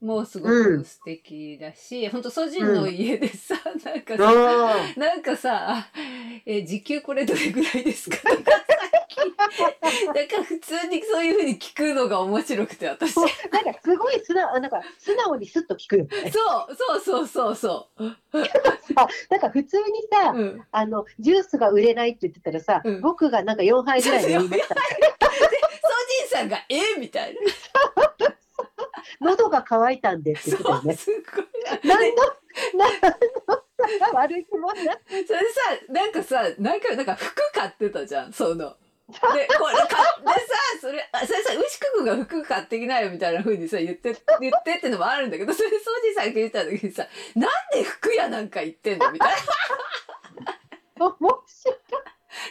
もすごく素敵だし、本当ソジンの家でさ、なんかさ、うなんかさ、え時給これどれぐらいですか？とかさ なんか普通にそういうふうに聞くのが面白くて私。そうなんかすごい素直、なんか素直にスッと聞くよね。そうそうそうそう。あなんか普通にさ、うん、あの、ジュースが売れないって言ってたらさ、うん僕がなんか4杯ぐらい飲みました。ソジンさんがえ？みたいな。喉が渇いたんでって言ってたよね。すごい。何の、何の悪い気もない。それさなんかさなんかなんか服買ってたじゃんその。で これ買ってさそれあそれさ牛久くんが服買ってきなよみたいな風にさ言って言ってってのもあるんだけどそれ掃除さんが言った時にさなんで服屋なんか行ってんのみたいな。面白い。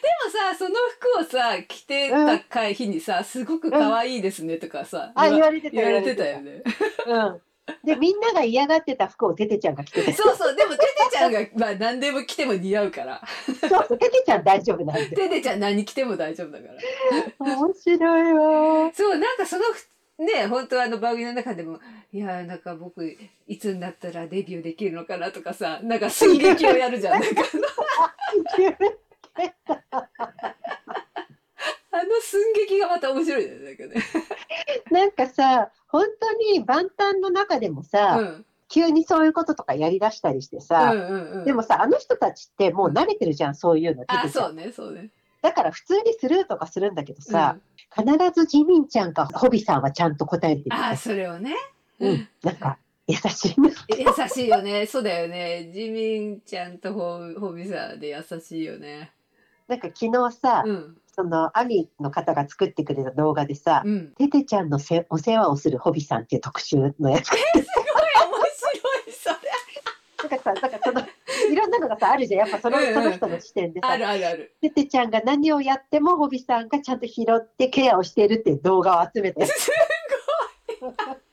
でもさその服をさ着てた回日にさすごく可愛いですねとかさ、あ、言われてた。言われてたよね。うん。で、みんなが嫌がってた服をテテちゃんが着てて。そうそうでもテテちゃんがまあ何でも着ても似合うからそうそう、テテちゃん大丈夫なんで。テテちゃん何着ても大丈夫だから。面白いわ。そうなんかそのね本当あの番組の中でもいやなんか僕いつになったらデビューできるのかなとかさなんか寸劇をやるじゃんなんか あの寸劇がまた面白いねなんかね。なんかさ、本当に万端の中でもうさ、ん急にそういうこととかやりだしたりしてうんさ、うんうん。でもさ、あの人たちってもう慣れてるじゃん、そういうの。テあそうねそうね。だから普通にスルーとかするんだけどさ、必ずジミンちゃんかホビさんはちゃんと答えてうん、るあそれをね。うん、なんか、優しいね。優しいよね。そうだよね。ジミンちゃんとホホビさんで優しいよね。なんか昨日さ、うん。そのアミの方が作ってくれた動画でさ、うん。テテちゃんのせお世話をするホビさんっていう特集のやつ。すごい面白いそれ。なんかさ、なんかその、いろんなのがさ、あるじゃん。やっぱその、うんうんその人の視点でさあ、るあるある。テテちゃんが何をやってもホビさんがちゃんと拾ってケアをしてるっていう動画を集めて。すごい。面白い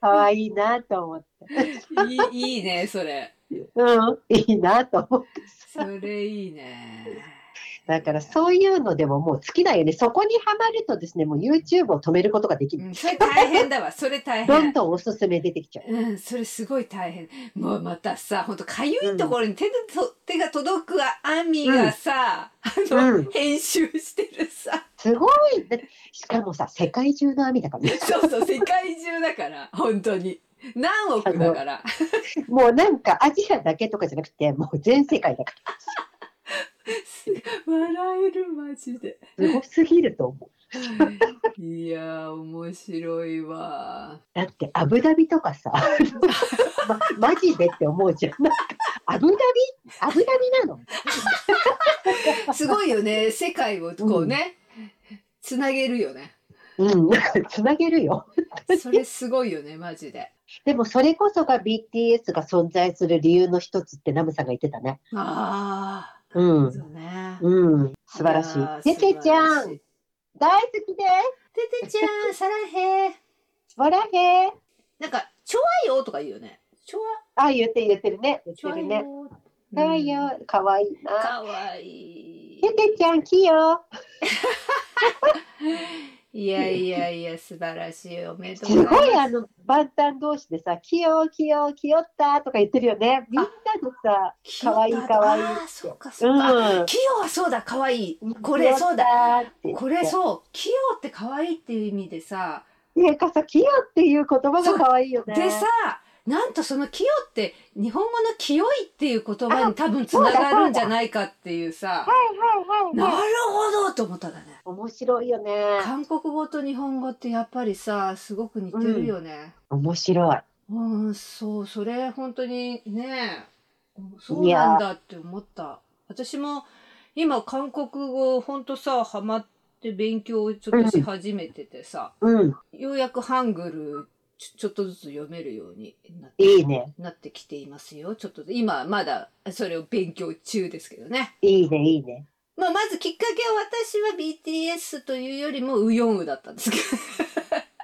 可愛いなと思って。それ。いいいいねそれ。うん、いいなと思って。それいいね。だからそういうのでももう好きだよね。そこにはまるとですね、もう YouTube を止めることができる。うん、それ大変だわ。それ大変。どんどんおすすめ出てきちゃう。うん、それすごい大変。もうまたさ、ほんとかゆいところに手でと、手が届くアミがさ、あの、うん編集してるさ。すごい。しかもさ、世界中の網だからね。そうそう、世界中だから、本当に。何億だから。もうなんかアジアだけとかじゃなくて、もう全世界だか 笑える、マジで。ら。すごすぎると思う。いやー、面白いわ。だってアブダビとかさ、ま、マジでって思うじゃん。なんかアブダビ？アブダビなの？すごいよね、世界をこうね、つなげるよね。うん、つなげるよ。それすごいよね、マジで。でもそれこそが BTS が存在する理由の一つってナムさんが言ってたね。あうんあ、。そうね。うん。素晴らしい。ててちゃん大好きですててちゃん、さらへー。わらへーなんか、ちょわよとか言うよね。ちょわ、あ、言ってる言ってるね。言ってるね。よ。かわいいよ。かわいいな。かわいい。ててちゃん、きよ。いやいやいや、素晴らしい。おめでとうごすざいます。ごいあの、万端同士でさ、きよ、きよ、きよったとか言ってるよね。みんなでさ、かわいいタかわいいああ、そうかそうか。うん。キヨはそうだ、かわいい。これそうだ。だ。これそう。キヨってかわいいっていう意味でさ、なんかさ、きよっていう言葉がかわいいよね。でさ、なんとその清って日本語の清いっていう言葉に多分つながるんじゃないかっていうさ、はいはいなるはいはい。ほどと思ったんだね。面白いよね。韓国語と日本語ってやっぱりさ、すごく似てるよね。面白い。うん、そう、それ本当にね、そうなんだって思った。私も今韓国語本当さ、ハマって勉強をちょっとし始めててさ、うん。ようやくハングルちょちょっとずつ読めるようになっていいね。なってきていますよ。ちょっと今まだそれを勉強中ですけどね。いいね、いいね。まあまずきっかけは私は BTS というよりもウヨンウだったんですけ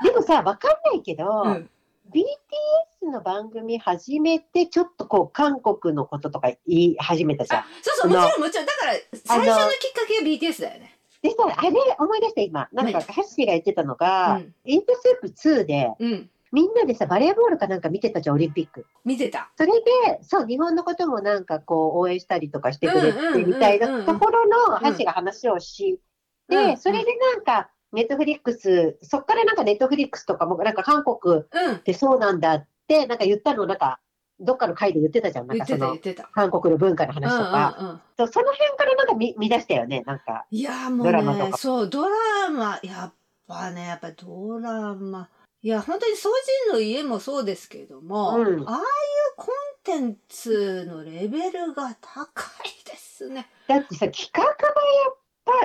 でもさ、わかんないけど、ど。うん、BTS の番組始めて、ちょっとこう、韓国のこととか言い始めたじゃんあ。そうそうもちろんもちろんだから最初のきっかけは BTS だよね。でさ、あれ思い出した今。なんか、はいハッシーが言ってたのが、うんイントスープ2で、うんみんなでさ、バレーボールかなんか見てたじゃん、オリンピック。見てた。それで、そう、日本のこともなんかこう、応援したりとかしてくれてみたいなところの、ハッシーが話をしうんうんて、それでなんか、ネットフリックス、そっからなんかネットフリックスとかも、なんか韓国うんってそうなんだって、なんか言ったの、なんか、どっかの回で言ってたじゃん、なんかその。韓国の文化の話とか。うんうんうんそうその辺からなんか見見出したよね、なんか。いやもうねドラマとかそうドラマやっぱねやっぱドラマいや本当に「総人の家」もそうですけれども、うんああいうコンテンツのレベルが高いですね。だってさ、企画がやっ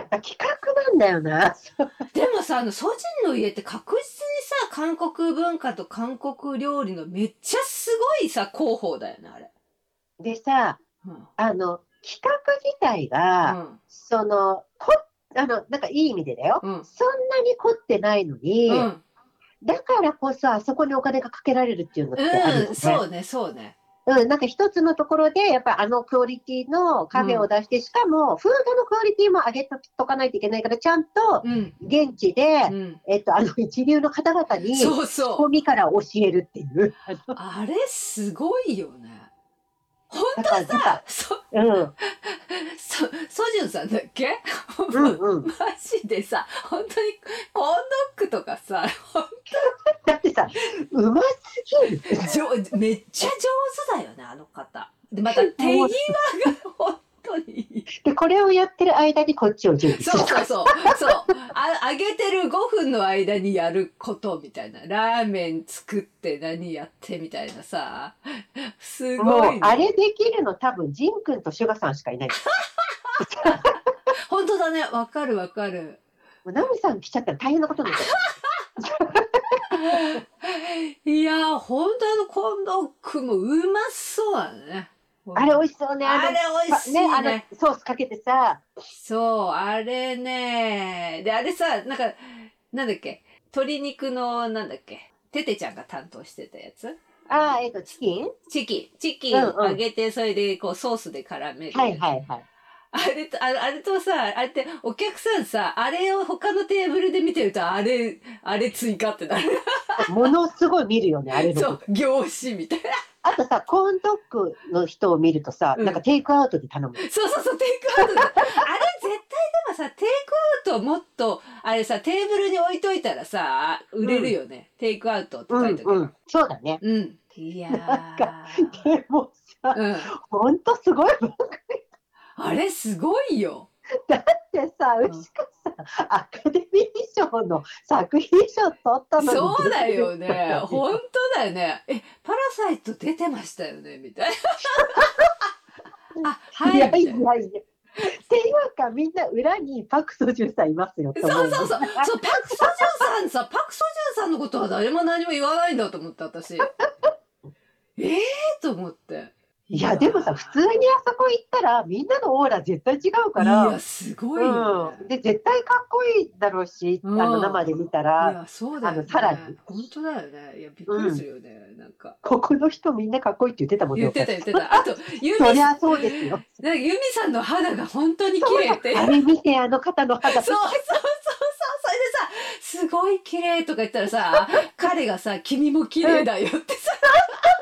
ぱ、あ企画なんだよな。でもさあの「総人の家」って確実にさ韓国文化と韓国料理のめっちゃすごいさ広報だよねあれ。でさ、うんあの、企画自体が、その、こ、あの、なんかいい意味でだよ。うんうんそんなに凝ってないのに、うんだからこそあそこにお金がかけられるっていうのってあるよね。うん、そうねそうね。うん、なんか一つのところで、やっぱあのクオリティのカフェを出して、しかも、フードのクオリティも上げとかないといけないから、ちゃんとうん現地で、うん、えっと、あの一流の方々に、そうそう仕込みから教えるっていう。あれすごいよね。本当さか、そうん、そソジュンさんだっけ、うん、うん。マジでさ本当にコーンドッグとかさ だってさ、うますぎる。上めっちゃ上手だよねあの方。でまた手際が本当に。で、これをやってる間にこっちを準備すそうる。そうそう。そう。あ、揚げてる5分の間にやることみたいな。ラーメン作って何やってみたいなさ。すもごい、ね。う、あれできるの多分、ジン君とシュガさんしかいない。本当だね。わかるわかる。もうナミさん来ちゃったら大変なことになっちゃう。いやー、本当あのコンドックもうまそうだね。あれ美味しそうね。あれの美味しいね。ね、あのソースかけてさ、そう、あれね。で、あれさ、なんか、なんだっけ？鶏肉の、なんだっけ？ててちゃんが担当してたやつ？あーえっ、と、チキン？チキン。チキンうんうん揚げて、それで、こう、ソースで絡める。はいはいはい。あれと、あれあれとさ、あれって、お客さんさ、あれを他のテーブルで見てると、あれ、あれ追加ってなる。ものすごい見るよね、あれのそうこと。、凝視みたいな。あとさ、コーンドッグの人を見るとさ、うんなんかテイクアウトで頼む。そうそうそう、テイクアウトだ。あれ絶対でもさ、テイクアウトもっと、あれさ、テーブルに置いといたらさ、売れるよね。テイクアウトってう書いとけば。んうん。そうだね。うん。いやー。でもさ、うん。ほんとすごいあれすごいよ。ってさ、んうしかさ、アカデミー賞の作品賞取ったのに。そうだよね。本当だよね。え、パラサイト出てましたよねみたいな。あ、はいい。やいやいや。っていうか、みんな裏にパク・ソジュンさんいますよ。そうそうそう。そう、パク・ソジュンさんさ、パク・ソジュンさんのことは誰も何も言わないんだと思って、私。え えー、と思って。いや、でもさ、普通にあそこ行ったら、みんなのオーラ絶対違うかいらや、。すごいよ、ねうん、で絶対かっこいいだろうし、うんあの生で見たいら、や、そうだよね。さらに本当だよね。いや、びっくりするよね。なんか。ここの人みんなかっこいいって言ってたもんね。言ってた言ってた。あと、ユミそりゃそうですよ。なんかユミさんの肌が本当に綺麗って。あれ見て、あの方の肌。そうそうそうそう。それでさ、すごい綺麗とか言ったらさ、彼がさ、君も綺麗だよってさ、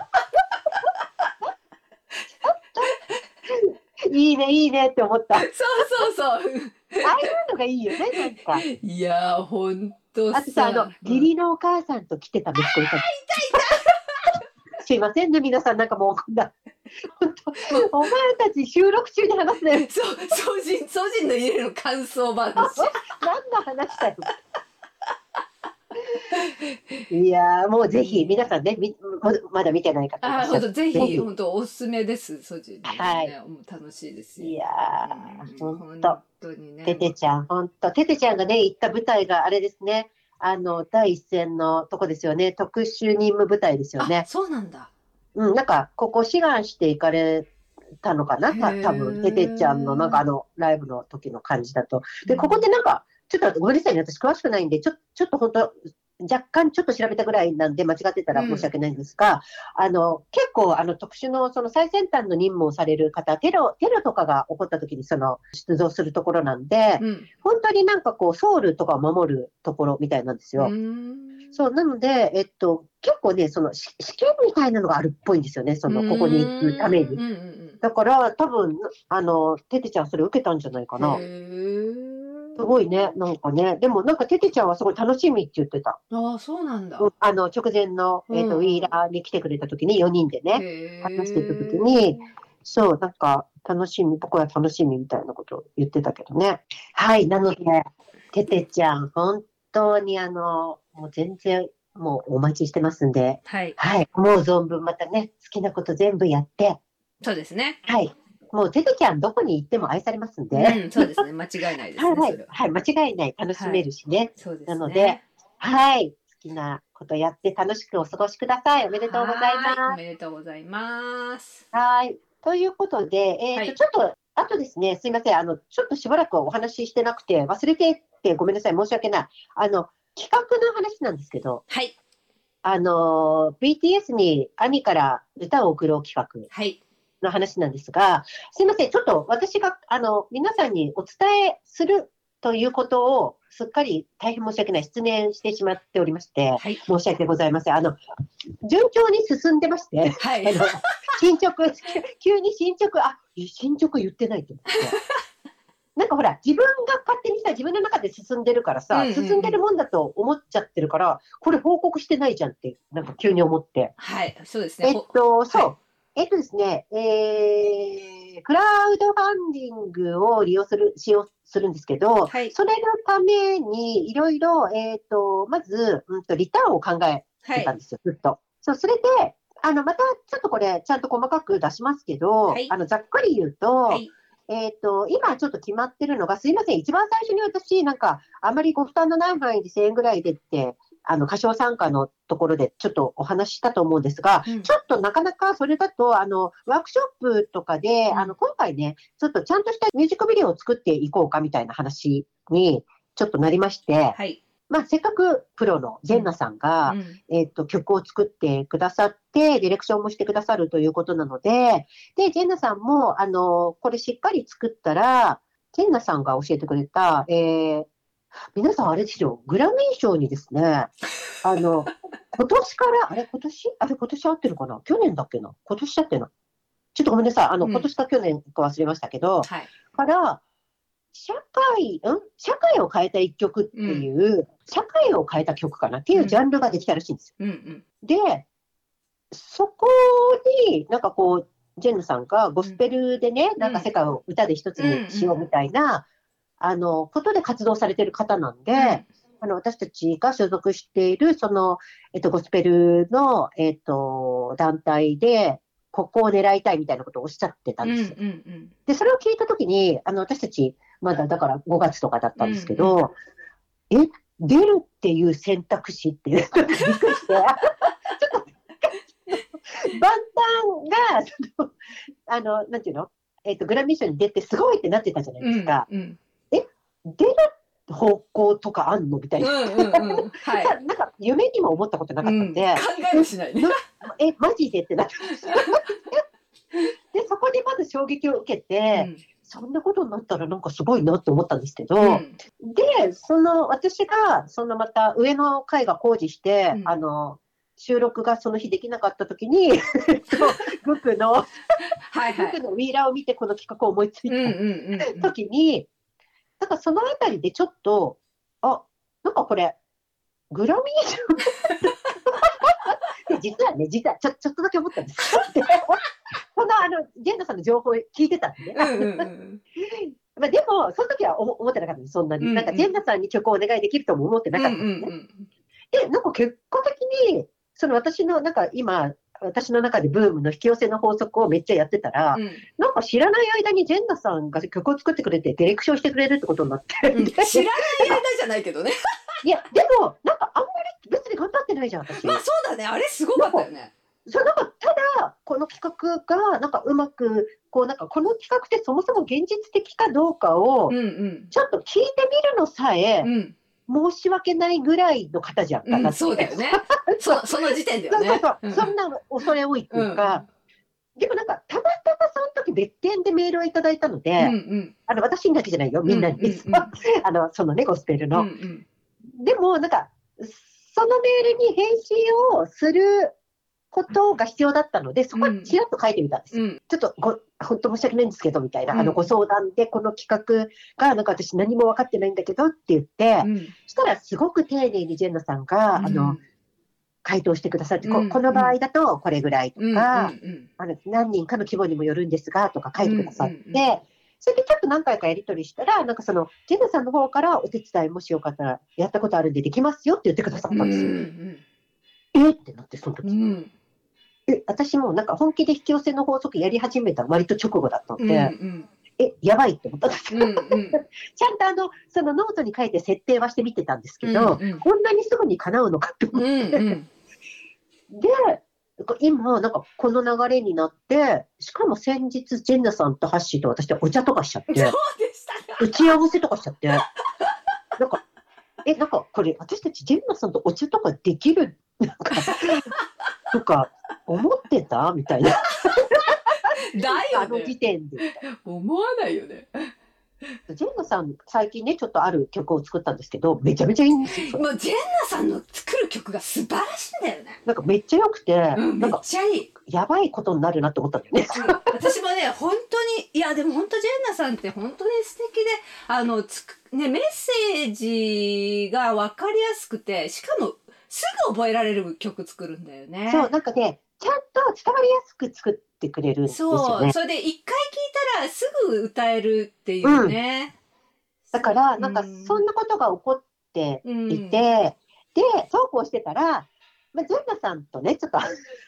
いいね、いいねって思った。ああいうそうそうそう。のがいいよね、なんか。いやー、ほんとさ。あとさ、あの、義理のお母さんと来てた息子いた。すいませんね、皆さん、なんかもうこんな。お前たち収録中に話すね。そう、ソジン、ソジンの家の感想話。何の話だよ。いやーもうぜひ皆さんね、みままだ見てない方いらっしゃるぜひ、ぜひほんと、おすすめです、ソジン、ね。はい楽しいですよ。いや。本当にね。ててちゃん、ほんと。ててちゃんがね、行った舞台があれですね。あの、第一線のとこですよね。特殊任務舞台ですよあ、ね。そうなんだ。うん、なんか、ここ志願して行かれたのかなた多分ててちゃんの、なんかあの、ライブの時の感じだと。で、ここでなんか、ちょっとごめんなさいね、私詳しくないんで、ちょちょっと本当、若干ちょっと調べたぐらいなんで間違ってたら申し訳ないんですが、あの、結構あの特殊のその最先端の任務をされる方、テロ、テロとかが起こった時にその出動するところなんで、うん。本当になんかこうソウルとかを守るところみたいなんですよ。うそう、なので、えっと、結構ね、そのし試験みたいなのがあるっぽいんですよね、その、ここに行くために。うんうんうんだから、多分、あの、ててちゃんそれ受けたんじゃないかな。へーすごいね、なんかね。でもなんかててちゃんはすごい楽しみって言ってた。ああ、そうなんだ。うんあの、直前の、えっと、うんウィーラーに来てくれた時に4人でね。話してた時に、そう、なんか楽しみ、僕は楽しみみたいなことを言ってたけどね。はい、なので、ててちゃん、本当にあの、もう全然、もうお待ちしてますんで、はい。はい、もう存分またね、好きなこと全部やって、そうですね。はい、もうててちゃんどこに行っても愛されますんで、うん、そうですね。間違いないですね。はい、はいはい、間違いない、楽しめるしね。そうですね。なのではい、好きなことやって楽しくお過ごしください。おめでとうございはますお。めでとうございます。はい。ということで、えっ、と、はいちょっと、あとですね、すいません。あの、ちょっとしばらくお話ししてなくて、忘れてってごめんなさい。申し訳ない。あの、企画の話なんですけど、はい。あの、BTS に兄から歌を送ろう企画はい。の話なんですが、すいません。ちょっと私が、あの、皆さんにお伝えするということを、すっかり大変申し訳ない。失念してしまっておりまして、はい。申し訳ございません。あの、順調に進んでまして、はい。あの進捗、急に進捗、あ進捗言ってないと思って。なんかほら、自分が勝手にさ、自分の中で進んでるからさ、うんうんうん進んでるもんだと思っちゃってるから、これ報告してないじゃんって、なんか急に思って。はい。そうですね。えっと、そう。はえっとですね、えー、クラウドファンディングを利用する、使用するんですけど、はい。それのためにいろいろ、えっ、と、まず、うんと、リターンを考えはいてたんですよ、ずっと。そう、それで、あの、また、ちょっとこれ、ちゃんと細かく出しますけど、はい。あの、ざっくり言うと、はい。えっ、と、今ちょっと決まってるのが、すいません、一番最初に私、なんか、あまりご負担のない範囲で1000円ぐらいでって、あの、歌唱参加のところでちょっとお話ししたと思うんですが、うん。ちょっとなかなかそれだと、あの、ワークショップとかで、うん。あの、今回ね、ちょっとちゃんとしたミュージックビデオを作っていこうかみたいな話に、ちょっとなりまして、はい。まあ、せっかくプロのジェンナさんが、うん。えっと、曲を作ってくださって、ディレクションもしてくださるということなので、で、ジェンナさんも、あの、これしっかり作ったら、ジェンナさんが教えてくれた、えー、皆さんあれですよ、グラミー賞にですね、あの、今年から、あれ今年？あれ今年合ってるかな？去年だっけな？今年だっけな？ちょっとごめんなさい。あの、うん。今年か去年か忘れましたけど、はい。から、社会、ん？社会を変えた一曲っていう、社会を変えた曲かな？っていうジャンルができたらしいんですよ。うん。うん。で、そこになんかこう、ジェンヌさんがゴスペルでね、ん。なんか世界を歌で一つにしようみたいな、あの、ことで活動されてる方なんで、あの、私たちが所属している、その、えっと、ゴスペルの、えっと、団体で、ここを狙いたいみたいなことをおっしゃってたうんんうんですよ。うん。で、それを聞いたときに、あの、私たち、まだだから5月とかだったんですけど、え、出るっていう選択肢っていう、びっくりして、ちょっと、万端が、あの、なんていうの？えっ、と、グラミー賞に出てすごいってなってたじゃないですか。うん出る方向とかあんの？みたいな。うんうんうんはい。さ なんか、夢にも思ったことなかったんで、考えもしないね。え、マジでってなって。で、そこでまず衝撃を受けて、そんなことになったらなんかすごいなって思ったんですけど、うんで、その私が、そのまた上の階が工事して、うんあの、収録がその日できなかった時に、えっと、グクの、はいはい。グクのウィーラーを見てこの企画を思いついうんうんたうん時に、なんかそのあたりでちょっと、あ、なんかこれ、グラミー賞 で実はね、実はちょちょっとだけ思ったんです。でこのあの、ジェンナさんの情報を聞いてたんでね。うんうんうんまあ、でも、その時は思思ってなかったんです、そんなに。うんうんなんか、ジェンナさんに曲をお願いできるとも思ってなかったんですね。うんで、なんか結果的に、その私の、なんか今、私の中でブームの引き寄せの法則をめっちゃやってたら、うんなんか知らない間にジェンナさんが曲を作ってくれて、ディレクションしてくれるってことになって。うんで 知らない間じゃないけどね。いや、でも、なんかあんまり別に頑張ってないじゃん、私。まあそうだね。あれすごかったよね。そうなんかただ、この企画が、なんかうまく、こう、なんかこの企画ってそもそも現実的かどうかをう、んうんちょっと聞いてみるのさえう、ん申し訳ないぐらいの方じゃんか、うん。そうだよね。そその時点ではね。そうそうそう、うんそんな恐れ多いっていうか、でもなんか、たまたまその時別件でメールをいただいたので、うんうんあの私にだけじゃないよ、みんなに、うんうんうんあのそのね、ゴスペルうんの。うんでも、なんか、そのメールに返信をすることが必要だったので、そこはちらっと書いてみたんです。よ。うん。ちょっとご、本当申し訳ないんですけど、みたいな、うん。あのご相談でこの企画が、なんか私何も分かってないんだけどって言って、うん。そしたらすごく丁寧にジェンナさんが、あの、回答してくださって、この場合だとこれぐらいとうん。か、あの何人かの規模にもよるんですがとか書いてくださって、それでちょっと何回かやり取りしたら、なんかその、ジェンナさんの方からお手伝いもしよかったら、やったことあるんでできますよって言ってくださったんですよ。えってなって、その時。うんうんえ、私もなんか本気で引き寄せの法則やり始めた割と直後だったのうんで、うん。え、やばいって思ったんですよ。うんうん。ちゃんとあの、そのノートに書いて設定はしてみてたんですけど、うんうん。こんなにすぐに叶うのかって。思うんって、うん。で、今、なんかこの流れになって、しかも先日、ジェンナさんとハッシーと私でお茶とかしちゃって。打ち合わせとかしちゃって、なんか、え、なんかこれ、私たちジェンナさんとお茶とかできる、なんか、とか、思ってた？みたいな、だあのよね。時点で。思わないよね。ジェンナさん、最近ね、ちょっとある曲を作ったんですけど、めちゃめちゃいいんですよ。もうジェンナさんの作る曲が素晴らしいんだよね。なんかめっちゃ良くて、うん、めっなんかちゃいい。やばいことになるなって思ったんだよね。私もね本当にいやでも本当ジェンナさんって本当に素敵であのつくねメッセージが分かりやすくてしかもすぐ覚えられる曲作るんだよね。そう、なんかね、ちゃんと伝わりやすく作っってくれるんですよそう、ね。それで一回聞いたらすぐ歌えるっていうね。だから、なんかうんそんなことが起こってうん。いて、で、そうこうしてたら、まあ、ジェンナさんとね、ちょっと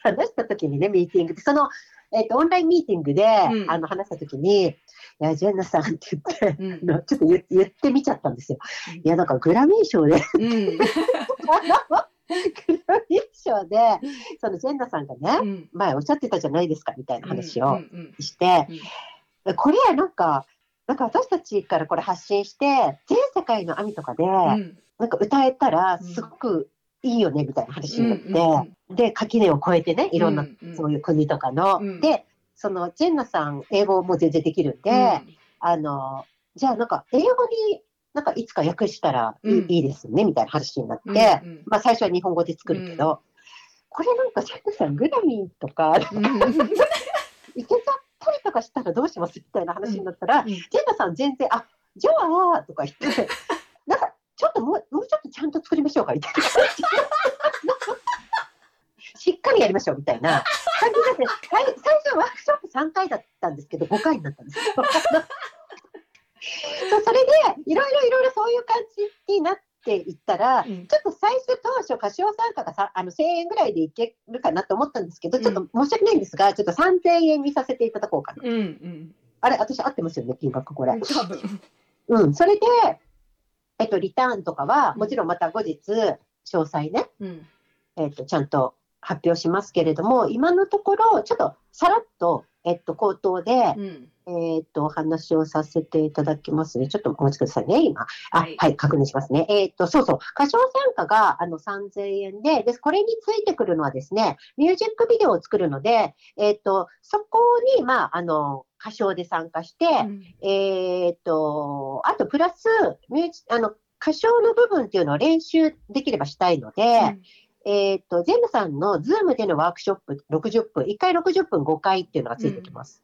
話した時にね、ミーティングで、その、えっ、と、オンラインミーティングで、うん。あの、話した時に、いや、ジェンナさんって言って、うん。ちょっと言言ってみちゃったんですよ。うん。いや、なんかグラミー賞で、うん グラミー賞で、そのジェンナさんがね、うん。前おっしゃってたじゃないですか、みたいな話をうんうんして、これなんか、なんか私たちからこれ発信して、全世界の網とかで、うん。なんか歌えたらうん。すごくいいよねみたいな話になって、うんで垣根を越えてねいろんなうんうん。そういう国とかの、うん。でそのジェンナさん英語も全然できるんで、あのじゃあなんか英語になんかいつか訳したらいい,、うん。いいですねみたいな話になって、うんうん。まあ、最初は日本語で作るけど、うこれなんかジェンナさんグラミーとかうん。いけちゃったりとかしたらどうします？みたいな話になったら、うん。ジェンナさん全然、あ、じゃあ、とか言って、なんか、ちょっともう、もうちょっとちゃんと作りましょうか、みたいな。感じで。しっかりやりましょう、みたいな。感じ最初ワークショップ3回だったんですけど、5回になったんですよ。そうそれで、いろいろいろいろそういう感じになっていったら、うん。ちょっと最初当初、歌唱参加がさあの1000円ぐらいでいけるかなと思ったんですけど、ちょっと申し訳ないんですが、ちょっと3000円にさせていただこうかな。うんうん。あれ、私合ってますよね、金額これ。うん、それで、えっと、リターンとかは、もちろんまた後日、詳細ね、うん。えっと、ちゃんと発表しますけれども、今のところ、ちょっとさらっと、えっと、口頭で、うんえっと、お話をさせていただきますね。ちょっとお待ちくださいね、今。あ、ははいい、確認しますね。えっと、そうそう、歌唱参加が、あの、3000円で、で、これについてくるのはですね、ミュージックビデオを作るので、えっと、そこに、まあ、あの、歌唱で参加して、えーっと、あとプラス、ミュージあの、歌唱の部分っていうのを練習できればしたいので、えーっと、ジェンヌさんの Zoomでのワークショップ60分、1回60分5回っていうのがついてきます。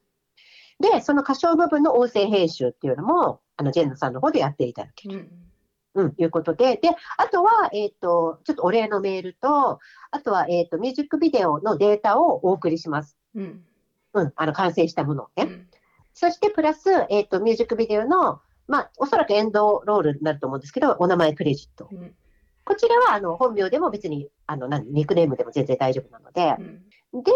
で、その歌唱部分の音声編集っていうのも、あの、ジェンヌさんの方でやっていただける。うんうん、いうことで、で、あとは、えーっと、ちょっとお礼のメールと、あとは、えーっと、ミュージックビデオのデータをお送りします。うんうん、あの、完成したものをね。うんそしてプラス、えっ、と、ミュージックビデオの、まあ、おそらくエンドロールになると思うんですけど、お名前クレジット。うんこちらは、あの、本名でも別に、あの、何、ニックネームでも全然大丈夫なのでう、んで、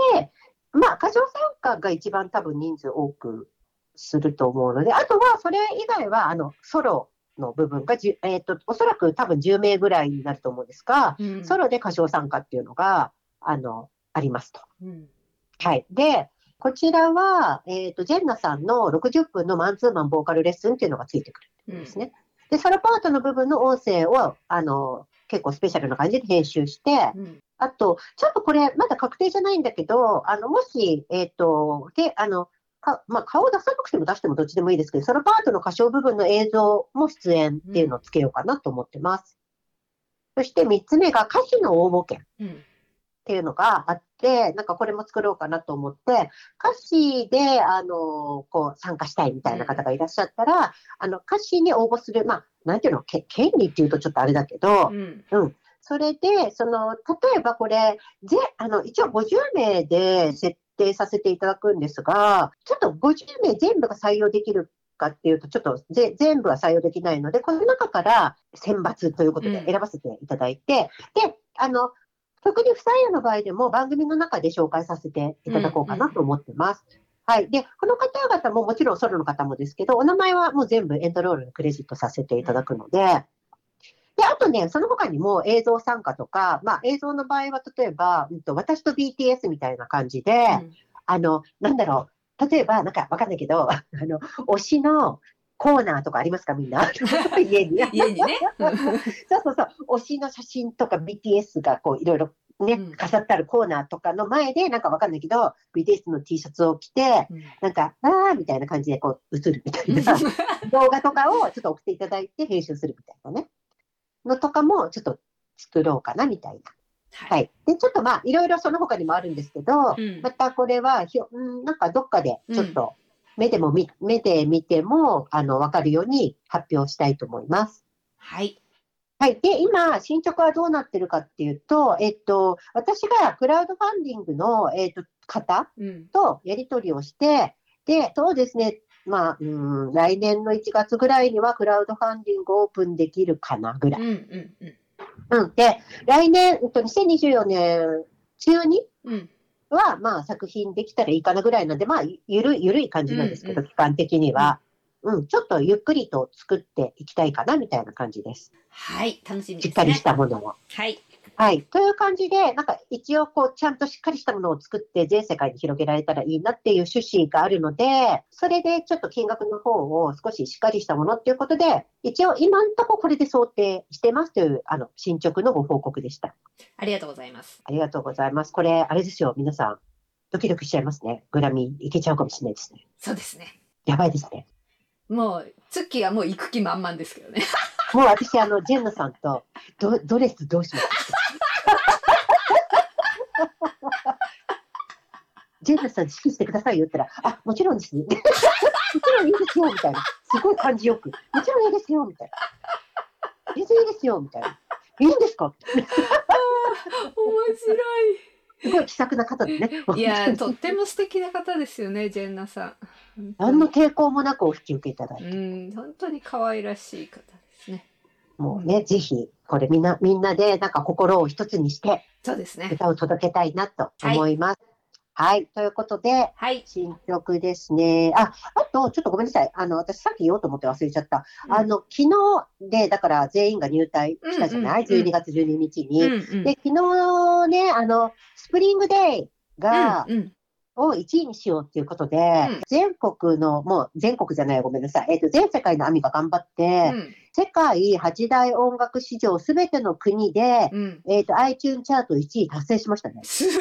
まあ、歌唱参加が一番多分人数多くすると思うので、あとは、それ以外は、あの、ソロの部分がじゅ、えっ、と、おそらく多分10名ぐらいになると思うんですが、うんソロで歌唱参加っていうのが、あの、ありますと。うんはい。で、こちらは、えっ、と、ジェンナさんの60分のマンツーマンボーカルレッスンっていうのがついてくるんですね。で、ソロパートの部分の音声を、あの、結構スペシャルな感じで編集して、うんあと、ちょっとこれ、まだ確定じゃないんだけど、あの、もし、えっ、と、で、あの、かまあ、顔を出さなくても出してもどっちでもいいですけど、ソロパートの歌唱部分の映像も出演っていうのをつけようかなと思ってます。そして3つ目が歌詞の応募権。うんっていうのがあって、なんかこれも作ろうかなと思って、歌詞で、あの、こう参加したいみたいな方がいらっしゃったら、あの、歌詞に応募する、まあ、なんていうの、け権利っていうとちょっとあれだけどう、んそれで、その、例えばこれ、ぜ、あの、一応50名で設定させていただくんですが、ちょっと50名全部が採用できるかっていうと、ちょっとぜ全部は採用できないので、この中から選抜ということでうん選ばせていただいて、で、あの、特に不採用の場合でも番組の中で紹介させていただこうかなと思ってます。はい。で、この方々ももちろんソロの方もですけど、お名前はもう全部エンドロールにクレジットさせていただくので、で、あとね、その他にも映像参加とか、まあ映像の場合は例えば、うんと私と BTS みたいな感じで、あの、なんだろう、例えば、なんかわかんないけど、あの、推しのコーナーとかありますかみんな？家に。家にね。そうそうそう、推しの写真とか BTS がこういろいろね、うん。飾ってあるコーナーとかの前で、なんかわかんないけど、BTS の T シャツを着て、うん。なんか、あーみたいな感じでこう映るみたいな。動画とかをちょっと送っていただいて編集するみたいなね。のとかもちょっと作ろうかなみたいな。は。はいい。で、ちょっとまあ、いろいろその他にもあるんですけど、うんまたこれはひょ、うん、なんかどっかでちょっと目でもみ、目で見ても、あの、わかるように発表したいと思います。はい。はい。で、今、進捗はどうなってるかっていうと、えっと、私がクラウドファンディングの、えっと、方うん。とやり取りをして、で、そうですね、まあ、うん、来年の1月ぐらいにはクラウドファンディングオープンできるかなぐらい。うんうんうん。うん。で、来年、うんと2024年中にうん。は、まあ、作品できたらいいかなぐらいなんで、まあ、ゆる、ゆるい感じなんですけど、うん期間的には。うん、ちょっとゆっくりと作っていきたいかな、みたいな感じです。はい。楽しみですね。しっかりしたものを。はい。はい。という感じで、なんか一応こう、ちゃんとしっかりしたものを作って全世界に広げられたらいいなっていう趣旨があるので、それでちょっと金額の方を少ししっかりしたものっていうことで、一応今んとここれで想定してますという、あの、進捗のご報告でした。ありがとうございます。ありがとうございます。これ、あれですよ、皆さん。ドキドキしちゃいますね。グラミーいけちゃうかもしれないですね。そうですね。やばいですね。もう、ツッキーはもう行く気満々ですけどね。もう私、あの、ジェンナさんと、ドドレスどうしますジェンナさん、指揮してくださいよって言ったら、あ、もちろんですね。もちろんいいですよ、みたいな。すごい感じよく。もちろんいいですよ、みたいな。全然いいですよ、みたいな。いいんですか？面すごい気さくな方でね。白い。いや、とっても素敵な方ですよね、ジェンナさん。何の抵抗もなくお引き受けいただいて。うん、本当に可愛らしい方ですね。もうね、ぜひ、これみんな、みんなで、なんか心を一つにして、そうですね。歌を届けたいなと思います。はい、ということで、はい。進捗ですね。あ、あと、ちょっとごめんなさい。あの、私さっき言おうと思って忘れちゃった。あの、昨日で、だから全員が入隊したじゃない、うんうんうん ?12 月12日に。うんうんで、昨日ね、あの、スプリングデイが、うんうんを1位にしようっていうことで、うん全国の、もう全国じゃないごめんなさい。えっ、と、全世界のアミが頑張って、うん世界八大音楽史上すべての国で、うん。えっ、と、iTunes チャート1位達成しましたね。すごい、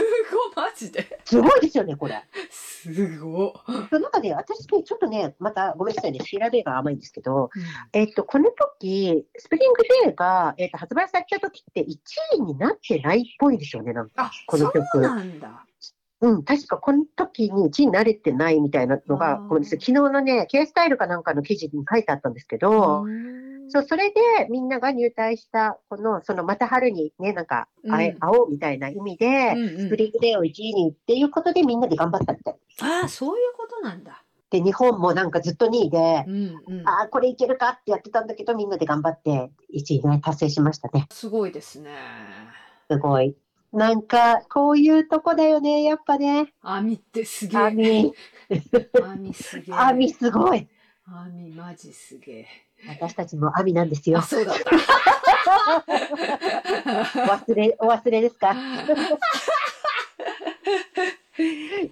マジで？すごいですよね、これ。すごい。その中で、私ね、ちょっとね、またごめんなさいね、調べが甘いんですけど、えっと、この時、スプリングデーが、えっと、発売された時って1位になってないっぽいですよね、なんか。この曲なんだ。うん、確かこの時に1位になれてないみたいなのがごめんなさい、昨日のね、K スタイルかなんかの記事に書いてあったんですけど、うんそう、それでみんなが入隊した、この、その、また春にね、なんか、あえうん会おうみたいな意味で、うんうんスプリングデーを1位にっていうことでみんなで頑張ったみたい。ああ、そういうことなんだ。で、日本もなんかずっと2位でう、んうん。ああ、これいけるかってやってたんだけど、みんなで頑張って1位ね、達成しましたね。すごいですね。すごい。なんか、こういうとこだよね、やっぱね。網ってすげえ。網、網すげえ。網すごい。網マジすげえ。私たちも網なんですよあ、。そうだった。お 忘れ、お忘れですか？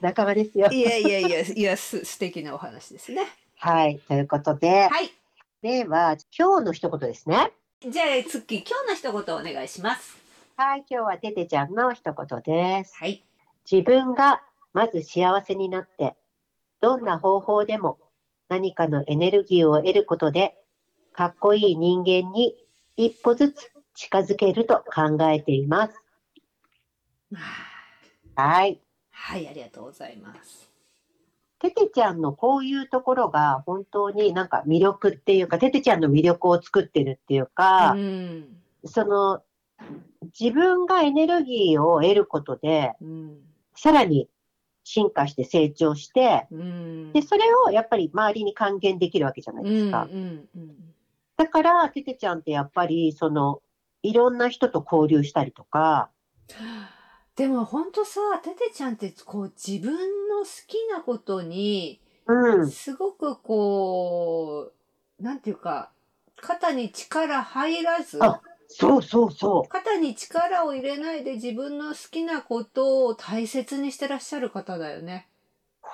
仲間ですよ。いやいやいや、いや、す素敵なお話ですね。はい。ということで、はい。では、今日の一言ですね。じゃあ、ツッキー、今日の一言お願いします。はい。今日はててちゃんの一言です。はい。自分がまず幸せになって、どんな方法でも何かのエネルギーを得ることで、かっこいい人間に一歩ずつ近づけると考えています。はい。はい、ありがとうございます。ててちゃんのこういうところが本当になんか魅力っていうか、ててちゃんの魅力を作ってるっていうか、うん。その自分がエネルギーを得ることで、うん。さらに進化して成長して、うん。で、それをやっぱり周りに還元できるわけじゃないですか。うんうんうんだから、ててちゃんってやっぱり、その、いろんな人と交流したりとか、でも本当さ、ててちゃんってこう自分の好きなことにうん、すごくこう、なんていうか、肩に力入らず、あそうそうそう。肩に力を入れないで自分の好きなことを大切にしてらっしゃる方だよね。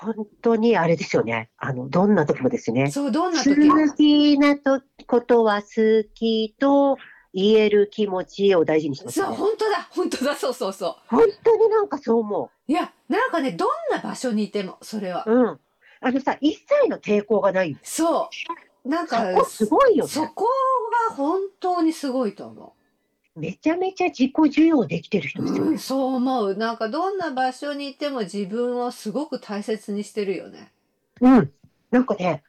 本当にあれですよね。あの、どんな時もですね。そう、どんな好時も。きなとことは好きと言える気持ちを大事にしますそう、ね。本当だ、本当だ、そうそうそ本当になんかそう思う。いや、なんかね、どんな場所にいても、それは。う。うん。あのさ、一切の抵抗がない。そう。なんそか、こすごいよね。そこが本当にすごいと思めちゃめちゃ自己需要できてる人う。ですよねうん、。そう思う。なんかどんな場所にいても自分をすごく大切にしてるよね。うん。なんかね、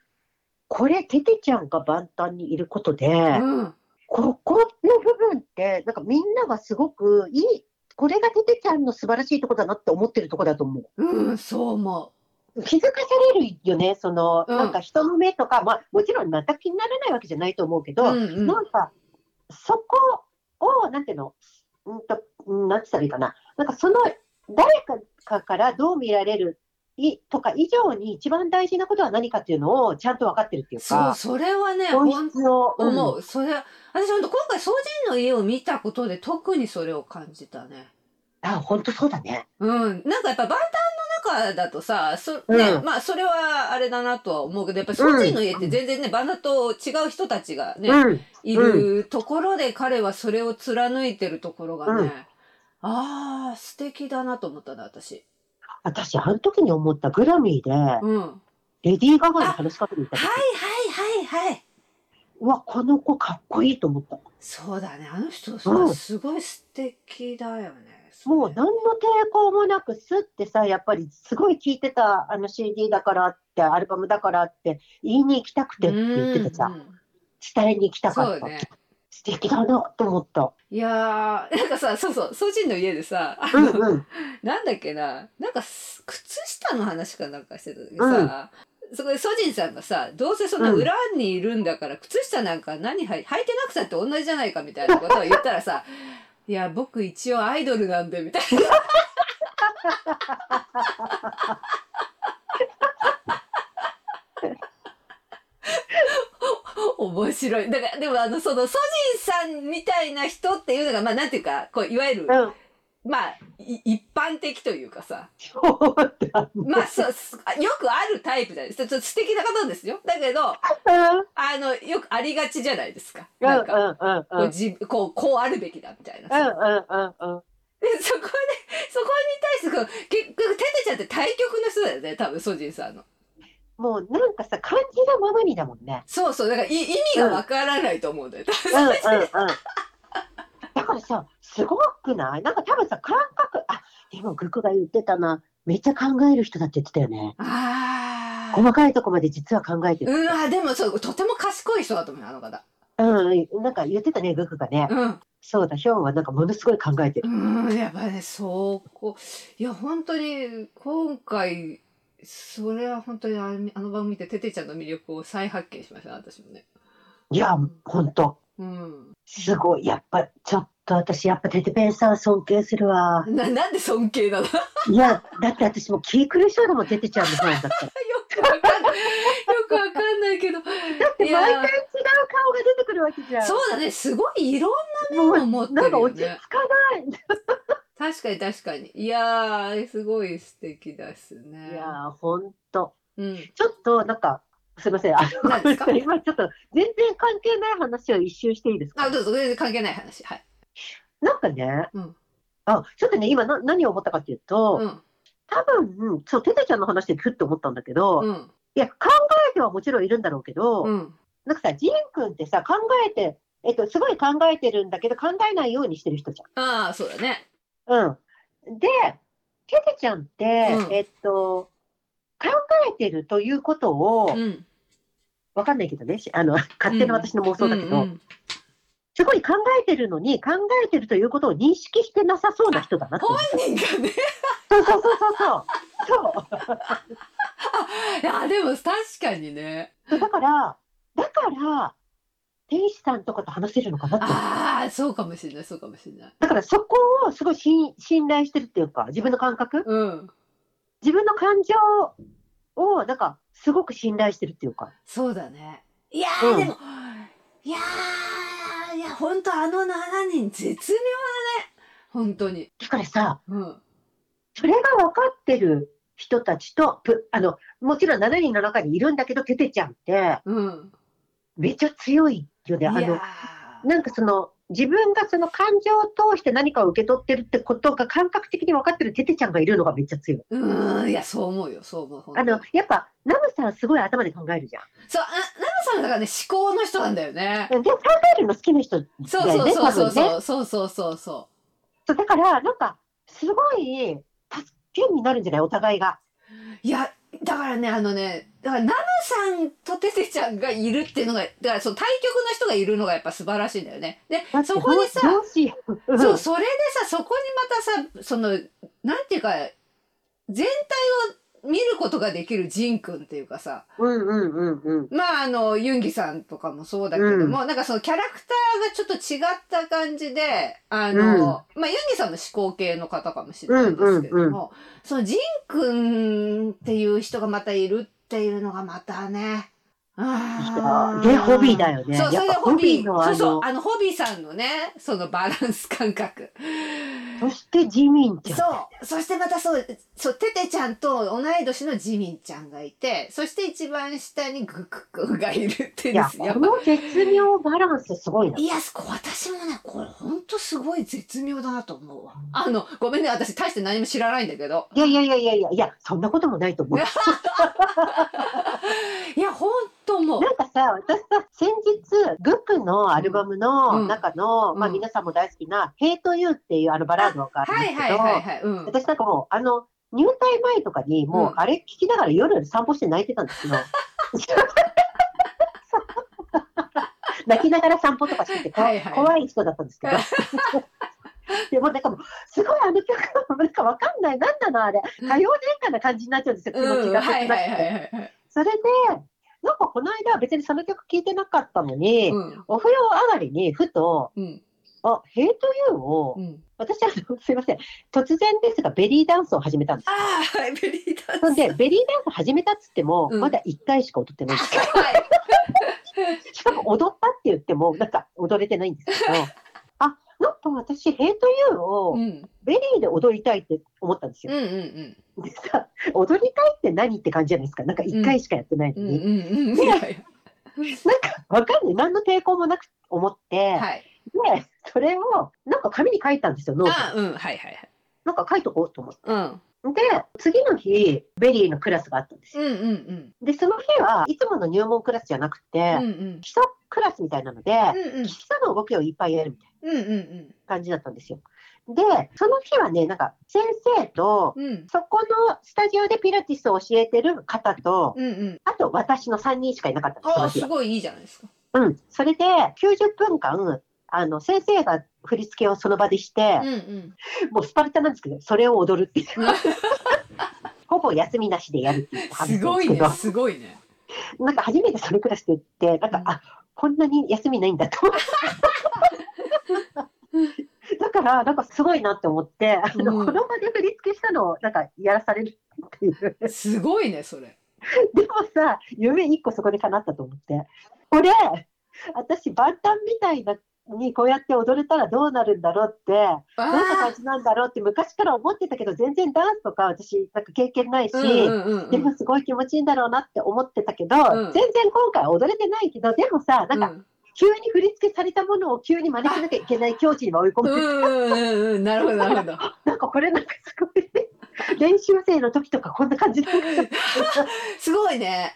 これ、ててちゃんが万端にいることで、うん。ここの部分って、なんかみんながすごくいい、これがててちゃんの素晴らしいとこだなって思ってるとこだと思う。うん、そう思気づかされるよね、その、うんなんか人の目とか、まあもちろん全く気にならないわけじゃないと思うけう。ど、うんうんなんか、そこを、なんていうの、うんと、うんなんて言ったらいいかな。なんかその、誰かからどう見られるいとか以上に一番大事なことは何かっていうのをちゃんと分かってるっていうそう、か、それはね、本本質を、うん思う。それ、私本当今回、掃除の家を見たことで特にそれを感じたね。あ、本当そうだね。うん。なんかやっぱ万端の中だとさ、そ、ね、うんまあそれはあれだなとは思うけど、やっぱり掃除の家って全然ね、万端と違う人たちがね、うん。いるところで彼はそれを貫いてるところがね、うんああ、素敵だなと思ったな、私。私、あの時に思ったグラミーで、うん。はいレディー・ガガに話しかけていた時、はいはいはい。うわ、この子かっこいいと思った。そうだね。あの人さ、うんすごい素敵だよね。もう何の抵抗もなく、スってさ、やっぱりすごい聴いてた、あの CD だからって、アルバムだからって、言いに行きたくてって言っててさ、うん伝えに行きたかった。素敵だなと思った。いやー、なんかさ、そうそう、掃除の家でさ、あの、うんうん。なんだっけな、なんかす靴下の話かなんかしてた時さ、そこでソジンさんがさ、どうせそのうん裏にいるんだから、靴下なんか何履い履いてなくたって同じじゃないかみたいなことを言ったらさ、いや、僕一応アイドルなんで、みたいな。面白い。だから、でもあの、その、ソジンさんみたいな人っていうのが、まあ、なんていうか、こう、いわゆる、うん。まあ、い一般的というかさ。まあ、そう、すよくあるタイプじゃないですか。ちょっと素敵な方ですよ。だけど、あうんの、よくありがちじゃないですか。うんなんか、こう。こう、こうあるべきだみたいな。で、そこで、そこに対して結局、テテちゃんって対局の人だよね、多分、ソジンさんの。もうなんかさ、感じのままにだもんね。そうそう、だからい意味がわからないと思うんだよ。うんうんうん。だからさ、すごくない？なんか多分さ、感覚、あ、でもグクが言ってたな。めっちゃ考える人だって言ってたよね。ああ。細かいとこまで実は考えてる。うわ、でもそう、とても賢い人だと思うよ、あの方。うん、なんか言ってたね、グクがね。うん。そうだ、ヒョンはなんかものすごい考えてる。うん、やっぱね、そうこいや、本当に、今回、それは本当にあのあの番組見て、ててちゃんの魅力を再発見しました、私もね。いや、ほんと。うん。すごい。やっぱ、ちょっと私、やっぱテテペンさん尊敬するわ。な、なんで尊敬なの？よいや、だって私も気狂いそうだもん、テテちゃんのファンだったら。くわかんない。よくわかんないけど。だって毎回違う顔が出てくるわけじゃん。そうだね、すごいいろんなの持ってるよなんか落ち着ね。かない。確かに確かに。いやー、すごい素敵ですね。いやー、ほんと。うん。ちょっと、なんか、すいません。あの、何ですか？今ちょっと、全然関係ない話を一周していいですか？あ、どうぞ、全然関係ない話。はい。なんかね、うんあ、ちょっとね、今な、何を思ったかっていうと、うん。多分、そう、テテちゃんの話でふって思ったんだけど、いうん。や、考えてはもちろんいるんだろうけど、うん。なんかさ、ジン君ってさ、考えて、えっと、すごい考えてるんだけど、考えないようにしてる人じああ、そうだね。ゃん。うん。で、テテちゃんって、うんえっと、考えてるということを、うん。わかんないけどね、し あの、勝手な私の妄想だけど、うんうんすごい考えてるのに、考えてるということを認識してなさそうな人だなって。本人がね。そうそうそうそうそう。そう。いや、でも確かにね。だから、だから、天使さんとかと話せるのかなって。ああ、そうかもしれない、そうかもしれない。だからそこをすごい信信頼してるっていうか、自分の感覚？うん。自分の感情を、なんか、すごく信頼してるっていうか。そうだね。いやー、うんでも、いやー、いや、ほんとあの7人絶妙だね。本当に。だからさ、うん。それが分かってる人たちと、ぷあの、もちろん7人の中にいるんだけど、テテちゃんって、うん。めっちゃ強いよね。あの、ーなんかその、自分がその感情を通して何かを受け取ってるってことが感覚的に分かってるテテちゃんがいるのがめっちゃ強い。うーん、いや、そう思うよ、そう思う。あの、やっぱ、ナムさんすごい頭で考えるじゃん。そう、あ、ナムさんだからね、思考の人なんだよね。で、考えるの好きな人だそうよね、そうそうそう。そう、そうそうそうそそうだから、なんか、すごい助けになるんじゃないお互いが。う。いや、だからね、あのね、だからナムさんとテテちゃんがいるっていうのがだからその対局の人がいるのがやっぱ素晴らしいんだよね。でそこにさ。そうそれでさそこにまたさそのなんていうか全体を見ることができるジンくんっていうかさうんうんうんうん。まああのユンギさんとかもそうだけども、なんかそのキャラクターがちょっと違った感じであの、まあユンギさんも思考系の方かもしれないですけども、うんうんそのジンくんっていう人がまたいるっていうのがまたね。あで、ホビーだよね。そう、それでホビー。のあそうそう、の、あのホビーさんのね、そのバランス感覚。そしてジミンちゃん。そう。そしてまたそう、そう、テテちゃんと同い年のジミンちゃんがいて、そして一番下にグク君がいるっていや。この絶妙バランスすごいな。いや、こ私もね、これ本当すごい絶妙だなと思うわ。あの、ごめんね、私大して何も知らないんだけど。いやいやいやいやいや、いや、そんなこともないと思う。いや、本当もう。なんかさ、私さ、先日、グックのアルバムの中の、まあうんうん皆さんも大好きな、ヘイトユーっていうあのバラードがあるんですけど。私なんかもう、あの、入隊前とかに、もう、うんあれ聞きながら夜散歩して泣いてたんですよ。泣きながら散歩とかしてて、こはいはい怖い人だったんですけど。でもなんかもう、すごいあの曲、なんかわかんない、なんなのあれ、歌謡年間な感じになっちゃうんですよ、気持うん、ちが。それで、なんかこの間別にその曲聴いてなかったのに、うん。お風呂上がりにふと、うん。あ、 Hate Youをう、ん。私はすいません、突然ですがベリーダンスを始めたんです。ああ、はい、ベリーダンス。で、ベリーダンス始めたっつっても、うんまだ1回しか踊ってないんですよ。はい。しかも踊ったって言っても、なんか踊れてないんですけど、あ、なんか私、 Hate Youをうん。ベリーで踊りたいって思ったんですよ。うんうんでさ、踊りたいって何って感じじゃないですか。なんか1回しかやってないのうん。うんに。うんうん。いやいなんかわかんない。何の抵抗もなく思って、や。はい。で、それをなんか紙に書いたんですよ、ノートあ、うん、はいはいはい。なんか書いとこうと思って。うん。で、次の日、ベリーのクラスがあったんですよ。うんうんうん。で、その日はいつもの入門クラスじゃなくて、うんうん。基礎クラスみたいなので、うんうん基礎の動きをいっぱいやるみたいうんうんな感じだったんですよ。で、その日はね、なんか先生と、うん。うん。そこのスタジオでピラティスを教えてる方と、うんうん。あと私の3人しかいなかったんです。すごいいいじゃないですか。うん。それで、90分間、あの、先生が振り付けをその場でしてうん、うん。もうスパルタなんですけど、それを踊るっていう。ほぼ休みなしでやるっていう感じすごいねなんですごいね。なんか初めてそのクラスで行って、なんか、うんあ、こんなに休みないんだと思って。だから、なんかすごいなって思って、あの、うんこの場で振り付けしたのを、なんかやらされるっていう。すごいね、それ。でもさ、夢一個そこで叶ったと思って。これ、私、万端みたいな、にこうやって踊れたらどうなるんだろうって、あどんな感じなんだろうって昔から思ってたけど、全然ダンスとか私、なんか経験ないし。でもすごい気持ちいいんだろうなって思ってたけど、うん全然今回踊れてないけど、でもさ、なんかうん急に振り付けされたものを急に真似しなきゃいけない境地に追い込む。うんうんうんうん。なるほど、なるほど。なんかこれなんかすごい、練習生の時とかこんな感じだ すごいね。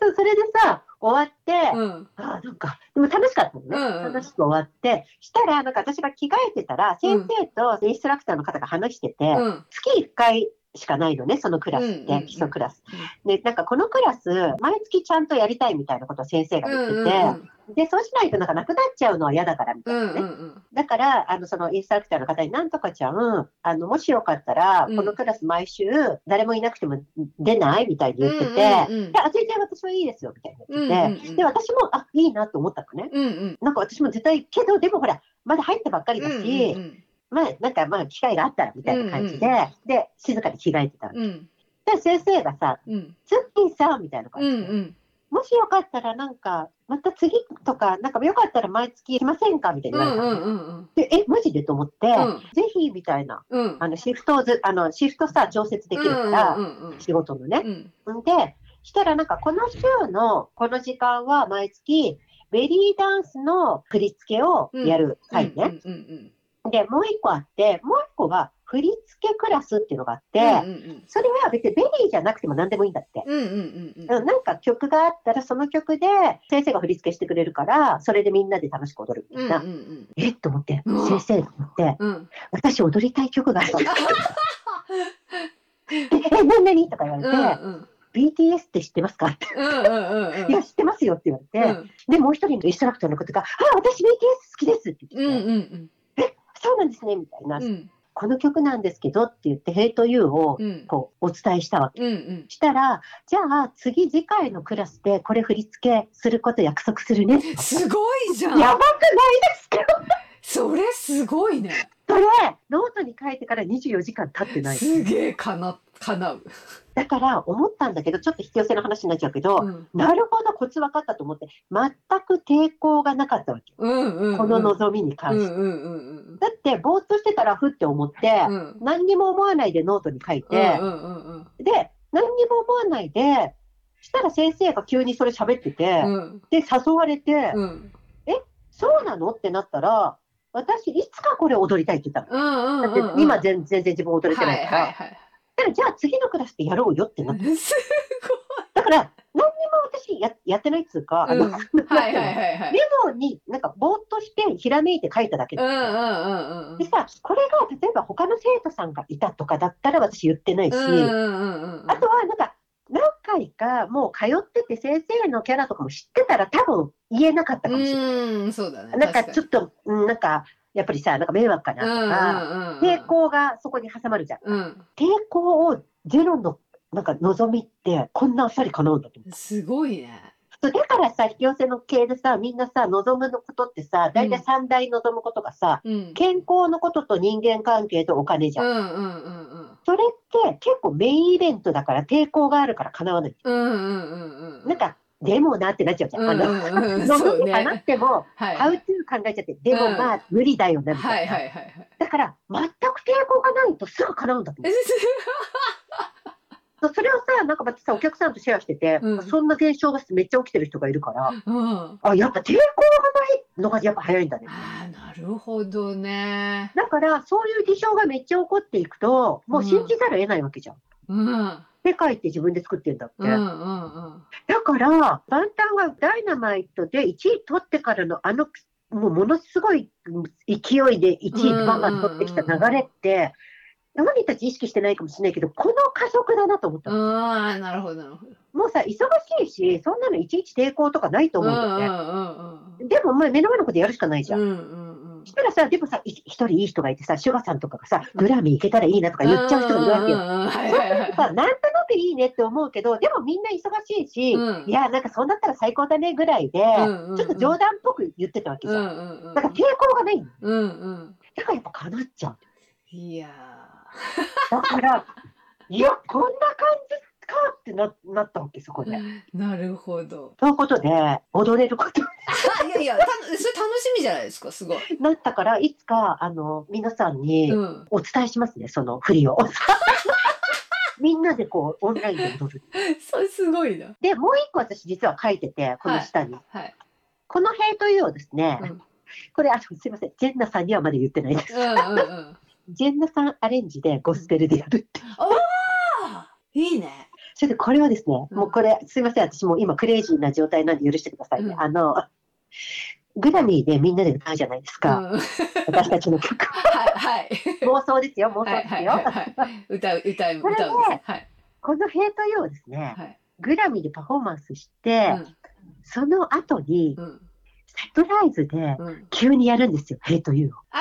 そうそれでさ、終わって、うん。あなんか、でも楽しかったのね。うんうん楽しく終わって、したら、なんか私が着替えてたら、先生とインストラクターの方が話してて、うん。月1回しかないのね、そのクラスって、うんうんうん基礎クラス。で、なんかこのクラス、毎月ちゃんとやりたいみたいなことを先生が言ってて、うんうんで、そうしないとなんかなくなっちゃうのは嫌だからみたうんいなね。うんうん。だから、あの、そのインストラクターの方に、なんとかちゃん、あの、もしよかったら、うんこのクラス毎週、誰もいなくても出ないみたいに言ってて、うんうんうんであ、全然私はいいですよ、みたいに言ってて、うんうんうんで、私も、あ、いいなと思ったのね。うんうん。なんか私も絶対、けど、でもほら、まだ入ったばっかりだし、うんうんまあ、なんかまあ、機会があったら、みたいな感じで、うんで、静かに着替えてたの。うんで、先生がさ、うんツッキーさんみたいな感うんじで、うんもしよかったらなんか、また次とか、なんかよかったら毎月来ませんか？みたいにうん言われたの、うんうん。で、え、マジで？と思って、うん。ぜひみたいな、うん。あのシフトをず、あのシフトさ、調節できるから、うんうんうん仕事のね。うん。で、したらなんかこの週のこの時間は毎月、ベリーダンスの振り付けをやる回ね。うんうんで、もう一個あって、もう一個が振り付けクラスっていうのがあって、うんうんそれは別にベリーじゃなくても何でもいいんだって。うんうんうんうん。うんなんか曲があったら、その曲で先生が振り付けしてくれるから、それでみんなで楽しく踊るみたいな。うんうんえっと思って、うん先生と思って、うん。私踊りたい曲があったの。でえ、何何とか言われて、うんうん。BTS って知ってますかって。うんうんうんうん。いや、知ってますよって言われて、で、もう一人のインストラクターの方が、あ、私 BTS 好きですってうんうんう言って、んそうなんですね、みたいな、うんこの曲なんですけどって言って、ヘイトユーをうんこうお伝えしたわけ。うんうんしたら、じゃあ次次回のクラスでこれ振り付けすること約束するね。すごいじゃんやばくないですか？それすごいねそれ、ノートに書いてから24時間経ってない。すげえかな叶う。だから思ったんだけど、ちょっと引き寄せの話になっちゃうけど、うん。なるほど、コツ分かったと思って、全く抵抗がなかったわけ。うんうんうん。この望みに関して。うんうんうんだって、ぼーっとしてたらふって思って、うん。うん何にも思わないでノートに書いて、うんうんうんで、何にも思わないで、したら先生が急にそれ喋ってて、うん。で、誘われて、うん。そうなのってなったら、私、いつかこれ踊りたいって言ったの。うんうんだって今全全然自分踊れてないから。はいはいだからじゃあ次のクラスでやろうよってなって。はい。すだから、何にも私ややってないっつうか、あの、うん。ごいはいはいはいはい。メモになんかぼーっとしてひらめいて書いただけだうんうったんうんうん。でさ、これが例えば他の生徒さんがいたとかだったら私言ってないし、うんうんうんうんあとはなんか何回かもう通ってて先生のキャラとかも知ってたら多分言えなかったかもしれない。うんそうだね。なんかちょっと、うんなんかやっぱりさ、なんか迷惑かなとか、抵抗がそこに挟まるじゃん。うんうん抵抗をゼロのなんか望みってこんなあっさり叶うんだと思う。すごいねそうだからさ、引き寄せの系でさ、みんなさ、望むのことってさ、大体三大望むことがさ、うん健康のことと人間関係とお金じゃん。うんうんうんうんそれって結構メインイベントだから抵抗があるから叶わない。うんうんうんうんなんか、でもなってなっちゃうじゃん。うんあの、うんうん望そうねみかなっても、はいハウトゥー考えちゃって、でもまあ無理だよな、みたな。はいいはいはいはいだから、全く抵抗がないとすぐ叶うんだと思う。それをさ、なんかまたさ、お客さんとシェアしてて、うんそんな現象がめっちゃ起きてる人がいるから、うんあ、やっぱ抵抗がないのがやっぱ早いんだね。なるほどねだから、そういう事象がめっちゃ起こっていくと、もう信じざるを得ないわけじゃん。うん世界って自分で作ってんだって。うんうんうんだから、バンタンがダイナマイトで1位取ってからのあの、もうものすごいうん勢いで1位バンバン取ってきた流れって、本人たち意識してないかもしれないけど、この加速だなと思ったの。ああなるほどなるほどもうさ、忙しいし、そんなのいちいち抵抗とかないと思うんだよね。うんでも、まあ目の前のことやるしかないじゃん。うんうんしたらさ、でもさ、い一人いい人がいてさ、シュガさんとかがさ、グラミー行けたらいいなとか言っちゃう人がいるわけよ。そうなんとなくいいねって思うけど、でもみんな忙しいし、うんいや、なんかそうなったら最高だねぐらいで、ちょっと冗談っぽく言ってたわけじゃん。だから抵抗がないの。うんうんだからやっぱ叶っちゃう。いやだから、いや、こんな感じかってななったわけ、そこで。ー なるほどということで、踊れることあいやいやたそれ楽しみじゃないですかすごいになったから、いつか、あの、皆さんにうんお伝えしますね、その振りを。みんなでこう、オンラインで踊る。それすごいなで、もう一個私実は書いてて、この下に。はいこのヘイトユーをですね、うんこれ、あの、すいません、ジェンナさんにはまだ言ってないです。うんうんうんジェンナさんアレンジでゴスペルでやるって。ああいいねそれでこれはですね、うん。もうこれ、すいません、私もう今クレイジーな状態なんで許してくださいね。うん。あの、グラミーでみんなで歌うじゃないですうん。か、はい私たちの曲。はい妄想ですよ、妄想はいですよ。はいはいはい歌う歌う歌うんですはい。この Hate Youをですね、はい。グラミーでパフォーマンスして、その後にうん。うんサプライズでうん。急にやるんですよ、 Hate Youを。ああ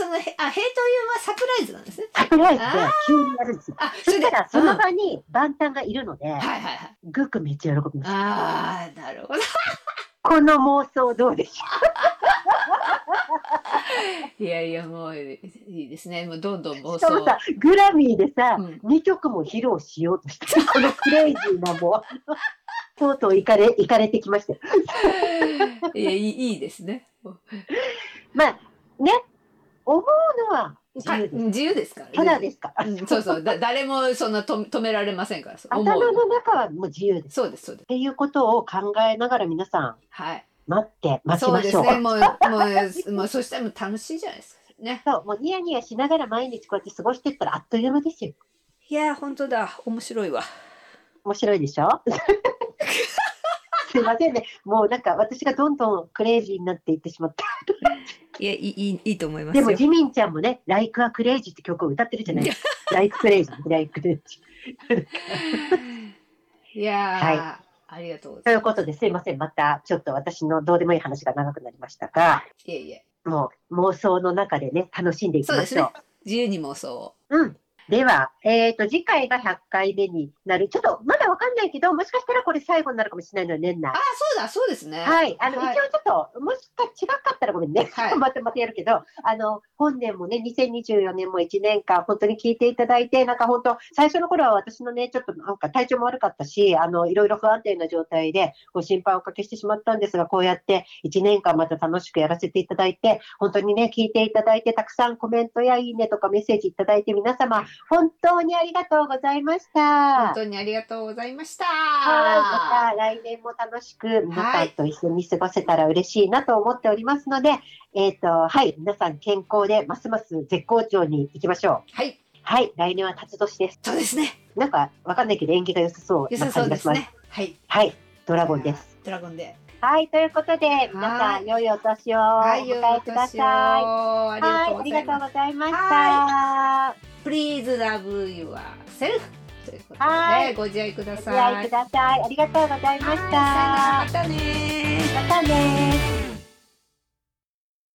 そのへあヘイトユーはサプライズなんですね。サプライズで急にやるんですよ。あそしたら、そのうん場に万端がいるので、はいはいめっちゃ喜びます。ああなるほど。この妄想どうでしょ いやいやもういいですね。もうどんどん妄想。さ、グラミーでさ、うん。2曲も披露しようとしてる、このクレイジーなもう、とうとう行かれ、行かれてきましたよ。いやいいいいですね。まあ、ね、思うのは自か由です。自由ですか？らねただですか？ら。うん。そうそう。だ 誰もそんなと止められませんから。頭の中はもう自由です。そうですそうです。っていうことを考えながら皆さんはい。待って待ちそうましょう。ですね。もう もうもうそしたらもう楽しいじゃないですか。ね。そう、もうニヤニヤしながら毎日こうやって過ごしてったらあっという間ですよ。いや本当だ。面白いわ。面白いでしょ？すいませんね。もうなんか私がどんどんクレイジーになっていってしまった。いやいいいいいいと思いますでよもジミンちゃんもね、Like a Crazy って曲を歌ってるじゃないですか。Like Crazy、Like Crazy。いやー、はいありがとうごとざいいうことですいません。またちょっと私のどうでもいい話が長くなりましたが、ます。いえいえ。もう妄想の中でね、楽しんでいきましょう。自由に妄想を。うん。では、えっ、と、次回が100回目になる。ちょっとまだわかんないけど、もしかしたらこれ最後になるかもしれないので、年内あ。、そうだ、そうですね。はい。あの、はい一応ちょっと、もしか違かったらごめんね。はいまたまたやるけど、あの、本年もね、2024年も1年間、本当に聞いていただいて、なんか本当、最初の頃は私のね、ちょっとなんか体調も悪かったし、あの、いろいろ不安定な状態で、ご心配をおかけしてしまったんですが、こうやって1年間また楽しくやらせていただいて、本当にね、聞いていただいて、たくさんコメントやいいねとかメッセージいただいて、皆様、本当にありがとうございました。本当にありがとうございました。はい、また来年も楽しく皆さんと一緒に過ごせたら嬉しいなと思っておりますので、えっ、と、はい、皆さん健康でますます絶好調に行きましょう。はい、はい、来年は辰年です。そうですね。なんかわかんないけど縁起が良さそうな感じがします。そうですね。はい。はい、ドラゴンです。ドラゴンで。はい、ということで、皆さはん良いお年をおはい、迎よえください。はい、ありがとう。ございました。は Please love yourself ということはいでご自愛くだごさい。自愛ください。ありがとうございました。またねまたね